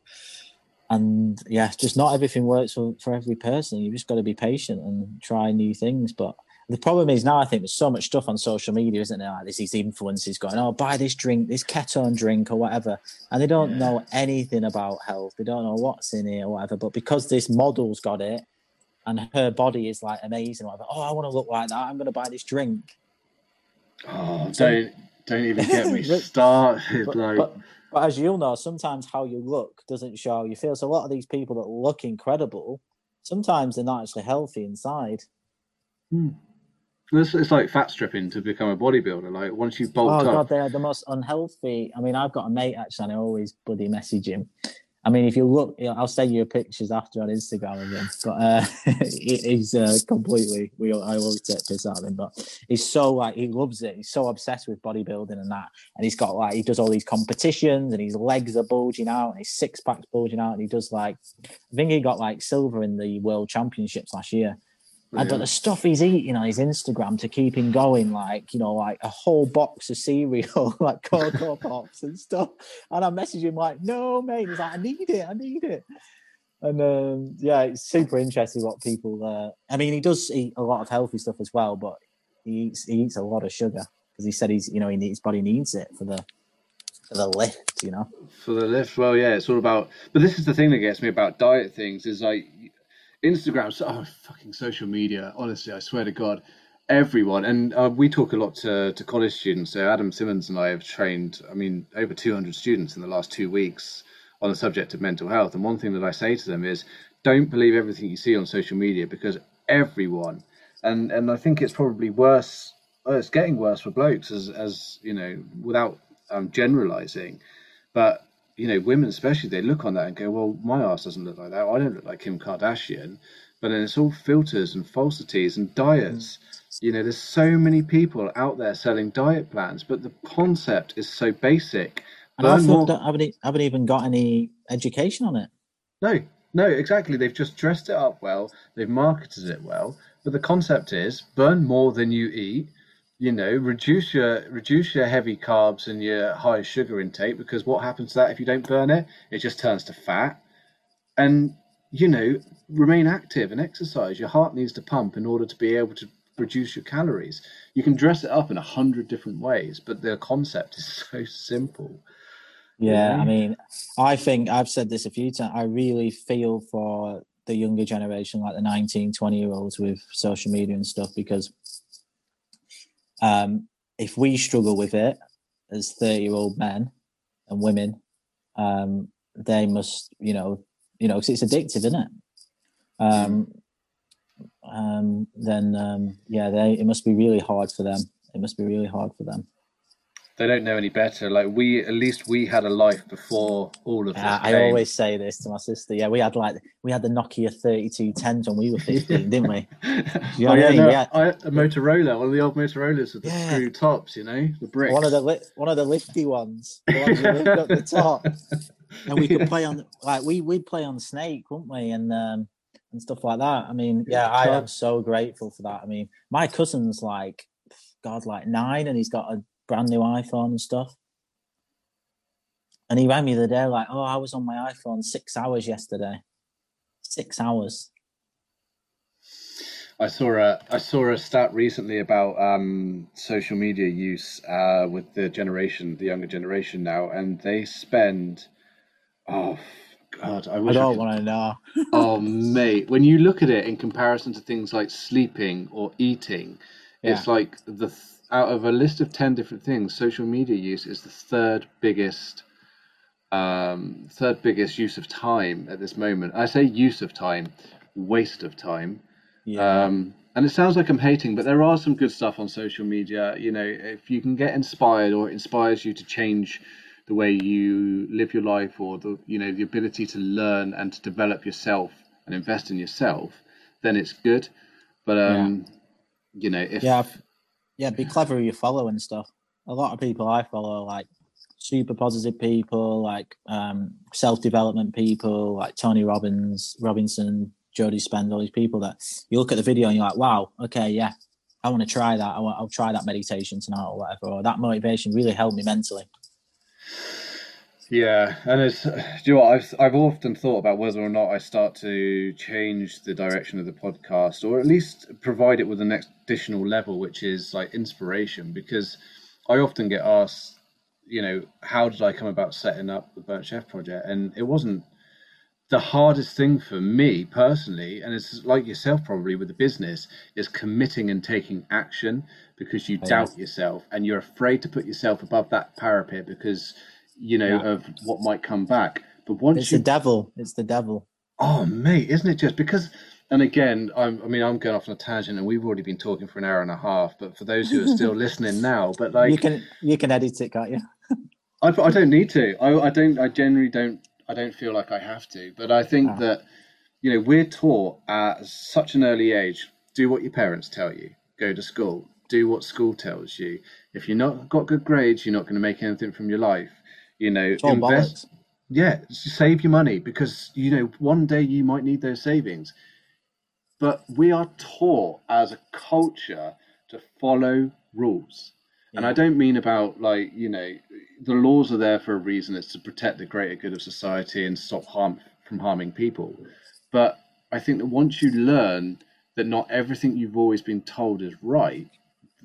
and yeah, just not everything works for, for every person. You just got to be patient and try new things. But the problem is now, I think there's so much stuff on social media, isn't there? Like there's these influencers going, "Oh, buy this drink, this ketone drink, or whatever," and they don't know anything about health. They don't know what's in it or whatever. But because this model's got it, and her body is like amazing, or whatever. Oh, I want to look like that. I'm going to buy this drink. Oh, So- don't don't even get me started. But, like, but, but as you'll know, sometimes how you look doesn't show how you feel. So a lot of these people that look incredible, sometimes they're not actually healthy inside. Hmm. It's, it's like fat stripping to become a bodybuilder. Like once you've Oh bulked god, they're the most unhealthy. I mean, I've got a mate actually, and I always bloody message him. I mean, if you look, I'll send you pictures after on Instagram of him. But uh, he- he's uh, completely. We I always take piss out of him, but he's so like he loves it. He's so obsessed with bodybuilding and that, and he's got like he does all these competitions, and his legs are bulging out, and his six packs bulging out, and he does like I think he got like silver in the world championships last year. And but the stuff he's eating on his Instagram to keep him going, like, you know, like a whole box of cereal, like Cocoa Pops and stuff. And I message him like, no, mate. He's like, I need it, I need it. And um, yeah, it's super interesting what people. Uh, I mean, he does eat a lot of healthy stuff as well, but he eats he eats a lot of sugar because he said he's you know he needs, his body needs it for the for the lift, you know. for the lift. Well, yeah, it's all about. But this is the thing that gets me about diet things is like Instagram. So, oh, fucking social media. Honestly, I swear to God, everyone. And uh, we talk a lot to, to college students. So Adam Simmons and I have trained. I mean, over two hundred students in the last two weeks on the subject of mental health. And one thing that I say to them is, don't believe everything you see on social media because everyone. And and I think it's probably worse. Oh, it's getting worse for blokes as as you know, without um, generalizing. But you know, women especially, they look on that and go, "Well, my ass doesn't look like that. I don't look like Kim Kardashian." But then it's all filters and falsities and diets. Mm. You know, there's so many people out there selling diet plans, but the concept is so basic. And I more- that I haven't, haven't even got any education on it. No, no, exactly. They've just dressed it up well. They've marketed it well, but the concept is burn more than you eat. You know, reduce your reduce your heavy carbs and your high sugar intake because what happens to that if you don't burn it? It just turns to fat. And you know, remain active and exercise. Your heart needs to pump in order to be able to reduce your calories. You can dress it up in a hundred different ways, but the concept is so simple. Yeah, I mean, I think I've said this a few times. I really feel for the younger generation, like the 19, 20 year olds with social media and stuff, because um, if we struggle with it as 30 year old men and women, um, they must, you know, you know, because it's addictive, isn't it? Um, um, then um, yeah, they it must be really hard for them. It must be really hard for them they don't know any better. Like we, at least we had a life before all of this. Uh, I always say this to my sister. Yeah, we had like we had the Nokia thirty two tens when we were fifteen, didn't we? You know oh, yeah, no, yeah. I, a Motorola, one of the old Motorola's with the yeah. screw tops. You know, the bricks. One of the li- one of the lifty ones, the ones that lift up the top. And we could play on like we we'd play on Snake, wouldn't we? And um, and stuff like that. I mean, yeah, I am so grateful for that. I mean, my cousin's like, God, like nine, and he's got a brand new iPhone and stuff. And he rang me the other day, like, oh, I was on my iPhone six hours yesterday. Six hours. I saw a I saw a stat recently about um, social media use uh, with the generation, the younger generation now, and they spend oh god, I, I don't I want to know. oh mate, when you look at it in comparison to things like sleeping or eating, yeah. it's like the out of a list of 10 different things, social media use is the third biggest um, third biggest use of time at this moment. I say use of time, waste of time. Yeah. Um, and it sounds like I'm hating, but there are some good stuff on social media. You know, if you can get inspired or it inspires you to change the way you live your life or the you know the ability to learn and to develop yourself and invest in yourself, then it's good. But um, yeah. you know, if yeah, yeah, be clever you follow and stuff. A lot of people I follow like super positive people, like um, self development people, like Tony Robbins, Robinson, Joe Dispenza, all these people that you look at the video and you're like, wow, okay, yeah, I want to try that. I want, I'll try that meditation tonight or whatever. Or that motivation really helped me mentally. Yeah, and it's do you know what I've I've often thought about whether or not I start to change the direction of the podcast, or at least provide it with an additional level, which is like inspiration. Because I often get asked, you know, how did I come about setting up the Burnt Chef project, and it wasn't the hardest thing for me personally, and it's like yourself probably with the business, is committing and taking action because you doubt yourself and you're afraid to put yourself above that parapet because you know, yeah. of what might come back. But once it's you... the devil, it's the devil. Oh, mate, isn't it just because? And again, I'm, I mean, I'm going off on a tangent, and we've already been talking for an hour and a half. But for those who are still listening now, but like you can you can edit it, can't you? I, I don't need to. I, I don't. I generally don't. I don't feel like I have to. But I think ah. that you know we're taught at such an early age: do what your parents tell you, go to school, do what school tells you. If you're not got good grades, you're not going to make anything from your life. You know, invest. Yeah, save your money because you know one day you might need those savings. But we are taught as a culture to follow rules. Yeah. And I don't mean about like, you know, the laws are there for a reason. It's to protect the greater good of society and stop harm from harming people. But I think that once you learn that not everything you've always been told is right,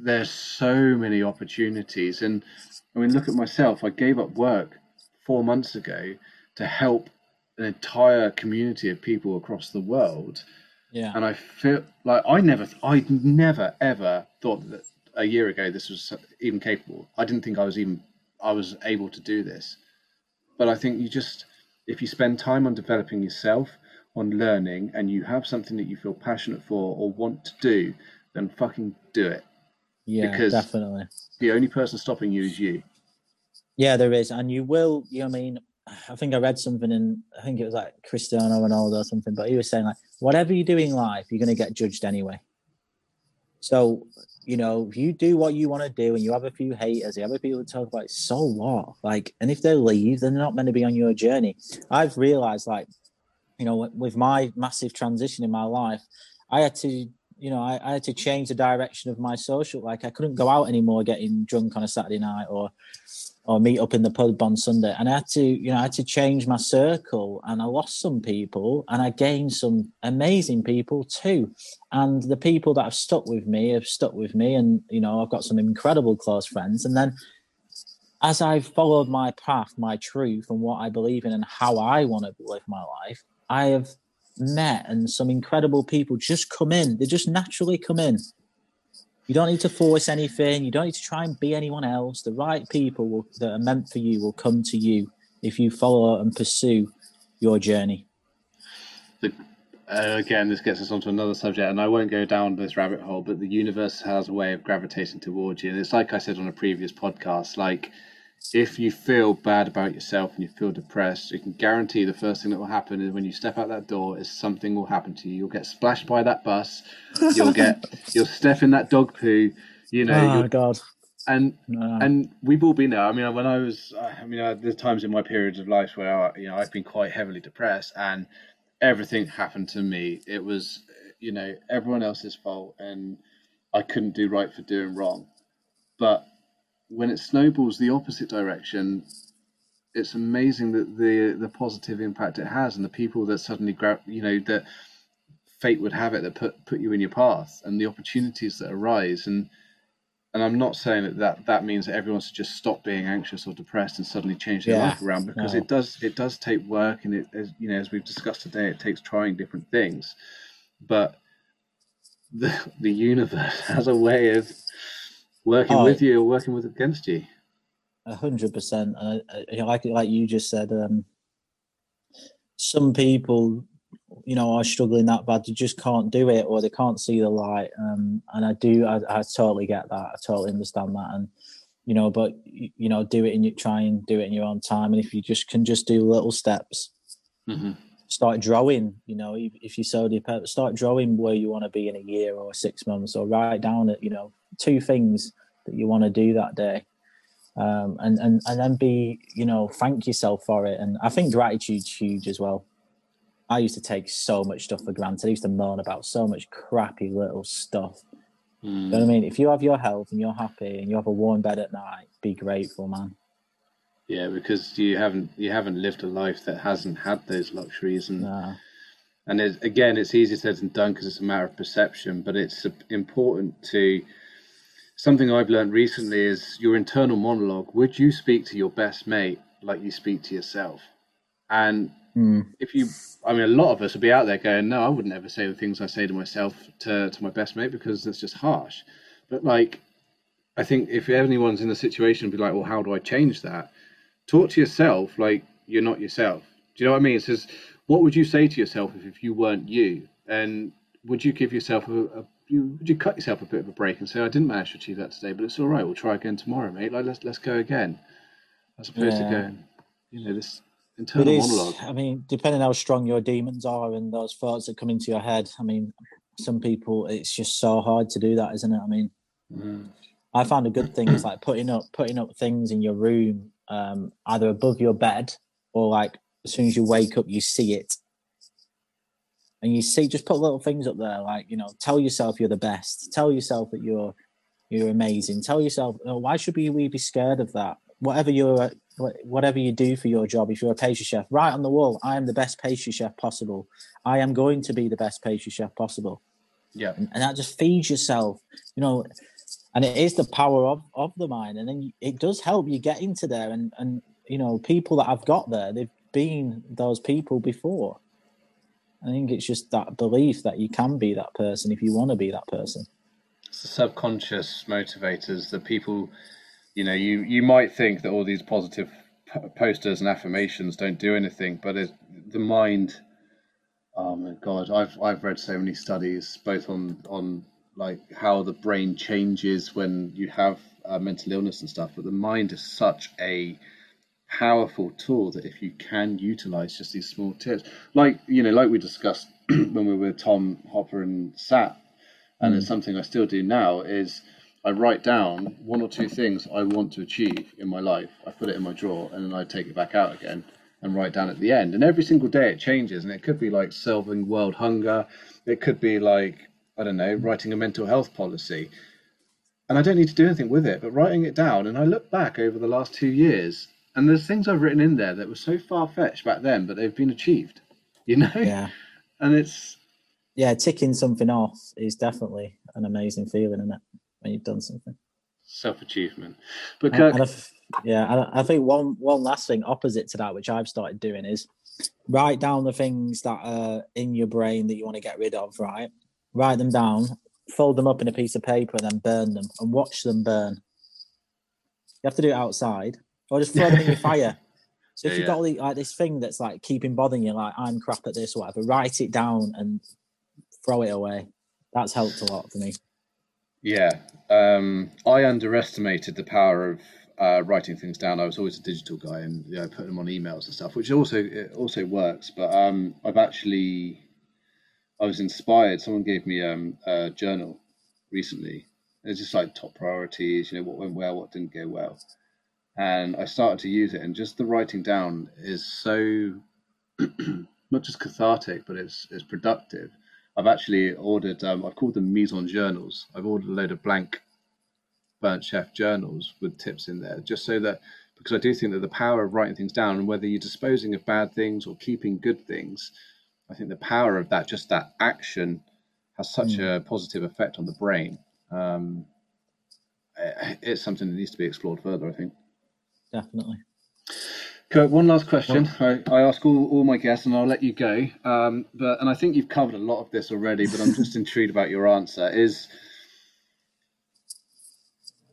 there's so many opportunities. And I mean, look at myself. I gave up work four months ago to help an entire community of people across the world. Yeah. And I feel like I never, I never ever thought that a year ago this was even capable. I didn't think I was even, I was able to do this. But I think you just, if you spend time on developing yourself, on learning, and you have something that you feel passionate for or want to do, then fucking do it. Yeah, because definitely. The only person stopping you is you. Yeah, there is, and you will. You know, I mean, I think I read something in I think it was like Cristiano Ronaldo or something, but he was saying like, whatever you do in life, you're going to get judged anyway. So, you know, if you do what you want to do and you have a few haters, you have a people that talk about, it, so what? Like, and if they leave, they're not meant to be on your journey. I've realized, like, you know, with my massive transition in my life, I had to you know, I, I, had to mm-hmm. change the direction of my social. Like I couldn't go out anymore getting drunk on a Saturday night or or meet up in the pub on Sunday. And I had to, you know, I had to change my circle and I lost some people and I gained some amazing people too. And the people that have stuck with me have stuck with me. And, you know, I've got some incredible close friends. And then as I've followed my path, my truth, and what I believe in and how I want to live my life, I have met and some incredible people just come in. They just naturally come in. You don't need to force anything. You don't need to try and be anyone else. The right people will, that are meant for you will come to you if you follow and pursue your journey. The, uh, again, this gets us onto another subject, and I won't go down this rabbit hole, but the universe has a way of gravitating towards you. And it's like I said on a previous podcast, like if you feel bad about yourself and you feel depressed, you can guarantee the first thing that will happen is when you step out that door is something will happen to you. You'll get splashed by that bus. You'll get you'll step in that dog poo. You know. Oh God. And no. and we've all been there. I mean, when I was, I mean, uh, there's times in my periods of life where I, you know I've been quite heavily depressed, and everything happened to me. It was, you know, everyone else's fault, and I couldn't do right for doing wrong. But when it snowballs the opposite direction, it's amazing that the the positive impact it has and the people that suddenly grab you know that fate would have it that put put you in your path and the opportunities that arise and and I'm not saying that that, that means that everyone should just stop being anxious or depressed and suddenly change their yeah. life around because no. it does it does take work and it as you know as we've discussed today it takes trying different things but the the universe has a way of working oh, with you or working with against you. A hundred percent. Like like you just said, um, some people, you know, are struggling that bad. They just can't do it, or they can't see the light. Um, and I do. I, I totally get that. I totally understand that. And you know, but you know, do it in your try and do it in your own time. And if you just can just do little steps. Mm-hmm start drawing you know if you so deep start drawing where you want to be in a year or six months or write down it you know two things that you want to do that day um, and and and then be you know thank yourself for it and i think gratitude's huge as well i used to take so much stuff for granted i used to moan about so much crappy little stuff mm. you know what i hmm. mean if you have your health and you're happy and you have a warm bed at night be grateful man yeah, because you haven't you haven't lived a life that hasn't had those luxuries, and no. and it, again, it's easier said than done because it's a matter of perception. But it's important to something I've learned recently is your internal monologue. Would you speak to your best mate like you speak to yourself? And mm. if you, I mean, a lot of us would be out there going, "No, I wouldn't ever say the things I say to myself to to my best mate because that's just harsh." But like, I think if anyone's in the situation, be like, "Well, how do I change that?" talk to yourself like you're not yourself. Do you know what I mean? It says, what would you say to yourself if, if you weren't you? And would you give yourself a, a you, would you cut yourself a bit of a break and say, I didn't manage to achieve that today, but it's all right. We'll try again tomorrow, mate. Like let's let's go again, as opposed yeah. to going, you know, this internal is, monologue. I mean, depending how strong your demons are and those thoughts that come into your head. I mean, some people it's just so hard to do that, isn't it? I mean, mm. I found a good thing is like putting up putting up things in your room um, either above your bed or like as soon as you wake up, you see it. And you see, just put little things up there, like you know, tell yourself you're the best. Tell yourself that you're you're amazing. Tell yourself, oh, why should we, we be scared of that? Whatever you're, uh, whatever you do for your job, if you're a pastry chef, write on the wall, I am the best pastry chef possible. I am going to be the best pastry chef possible. Yeah, and, and that just feeds yourself. You know, and it is the power of of the mind and then it does help you get into there and and you know people that i've got there they've been those people before i think it's just that belief that you can be that person if you want to be that person it's the subconscious motivators the people you know you you might think that all these positive posters and affirmations don't do anything but it, the mind oh my god i've i've read so many studies both on on like how the brain changes when you have uh, mental illness and stuff. But the mind is such a powerful tool that if you can utilize just these small tips, like you know, like we discussed when we were Tom Hopper and Sat, and mm. it's something I still do now is. I write down one or two things I want to achieve in my life. I put it in my drawer and then I take it back out again and write down at the end. And every single day it changes. And it could be like solving world hunger. It could be like I don't know, writing a mental health policy. And I don't need to do anything with it, but writing it down. And I look back over the last two years, and there's things I've written in there that were so far fetched back then, but they've been achieved, you know? Yeah. And it's, Yeah, ticking something off is definitely an amazing feeling, isn't it? When you've done something. self achievement. But Kirk, and f- yeah, I I think one one last thing opposite to that, which I've started doing, is write down the things that are in your brain that you want to get rid of. Right, write them down, fold them up in a piece of paper, and then burn them and watch them burn. You have to do it outside, or just throw them in your fire. So if Yeah, you've got like, like this thing that's like keeping bothering you, like I'm crap at this, or whatever, write it down and throw it away. That's helped a lot for me. Yeah, um, I underestimated the power of uh, writing things down. I was always a digital guy and you know, putting them on emails and stuff, which also it also works. But um, I've actually, I was inspired. Someone gave me um, a journal recently. It's just like top priorities, you know, what went well, what didn't go well, and I started to use it. And just the writing down is so not just cathartic, but it's it's productive. I've actually ordered. Um, I've called them mise en journals. I've ordered a load of blank burnt chef journals with tips in there, just so that because I do think that the power of writing things down, and whether you're disposing of bad things or keeping good things, I think the power of that, just that action, has such a positive effect on the brain. Um, it's something that needs to be explored further. I think. Definitely. Kirk, one last question. I, I ask all, all my guests, and I'll let you go. Um, but and I think you've covered a lot of this already, but I'm just intrigued about your answer. Is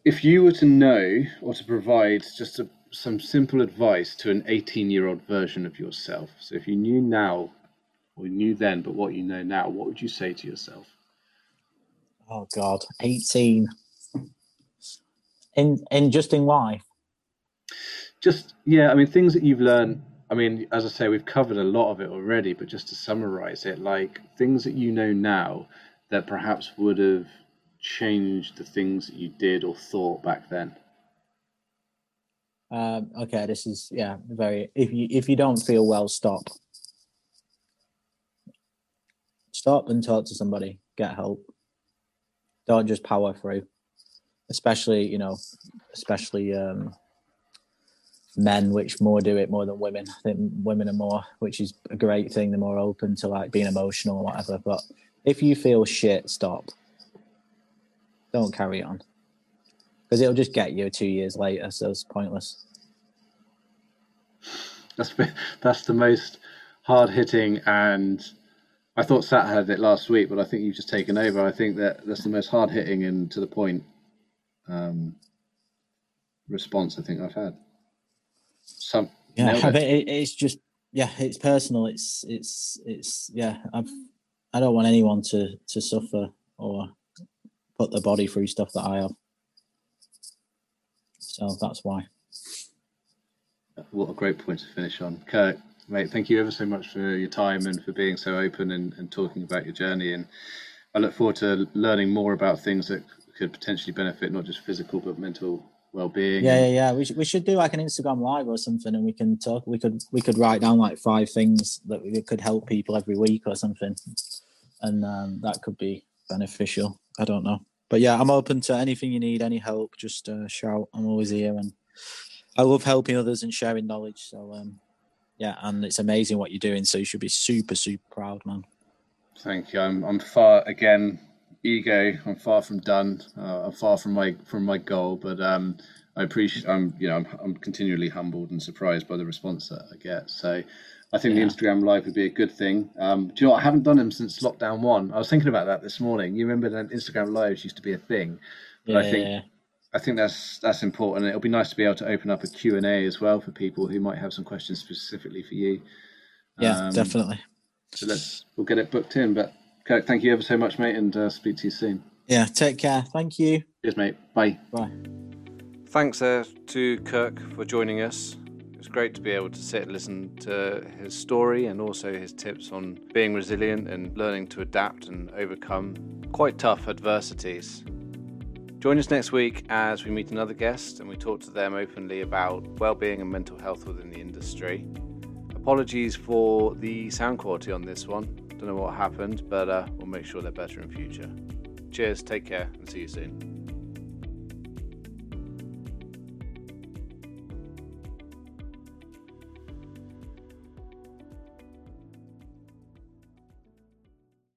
if you were to know or to provide just a, some simple advice to an 18 year old version of yourself. So if you knew now, or knew then, but what you know now, what would you say to yourself? Oh God, eighteen. In in just in life. Just yeah, I mean things that you've learned. I mean, as I say, we've covered a lot of it already, but just to summarize it, like things that you know now that perhaps would have changed the things that you did or thought back then. Um, okay, this is yeah, very. If you if you don't feel well, stop. Stop and talk to somebody. Get help. Don't just power through. Especially you know, especially um, men, which more do it more than women. I think women are more, which is a great thing. They're more open to like being emotional or whatever. But if you feel shit, stop. Don't carry on because it'll just get you two years later. So it's pointless. That's that's the most hard hitting, and I thought Sat had it last week, but I think you've just taken over. I think that that's the most hard hitting and to the point um, response I think I've had. Some Yeah, nailed I it. it, it's just yeah, it's personal. It's it's it's yeah. I've I don't want anyone to to suffer or put their body through stuff that I have. So that's why. What a great point to finish on. Kirk, mate, thank you ever so much for your time and for being so open and, and talking about your journey. And I look forward to learning more about things that could potentially benefit not just physical but mental well-being. Yeah, yeah, yeah. We should we should do like an Instagram live or something, and we can talk. We could we could write down like five things that we could help people every week or something, and um, that could be beneficial. I don't know, but yeah, I'm open to anything you need, any help. Just uh, shout. I'm always here, and I love helping others and sharing knowledge. So um, yeah, and it's amazing what you're doing. So you should be super super proud, man. Thank you. I'm I'm far again ego. I'm far from done. Uh, I'm far from my from my goal, but um, I appreciate. I'm you know I'm, I'm continually humbled and surprised by the response that I get. So I think Yeah. the Instagram live would be a good thing. Um, do you know what? I haven't done them since lockdown one. I was thinking about that this morning. You remember that Instagram lives used to be a thing, but Yeah, I think I think that's that's important. It'll be nice to be able to open up a Q and A as well for people who might have some questions specifically for you. yeah, Um, definitely. So let's we'll get it booked in. But Kirk, thank you ever so much, mate, and uh, speak to you soon. Yeah, take care. Thank you. Cheers, mate. Bye. Bye. Thanks there to Kirk for joining us. It was great to be able to sit and listen to his story and also his tips on being resilient and learning to adapt and overcome quite tough adversities. Join us next week as we meet another guest and we talk to them openly about well-being and mental health within the industry. Apologies for the sound quality on this one. Don't know what happened, but uh, we'll make sure they're better in future. Cheers, take care, and see you soon.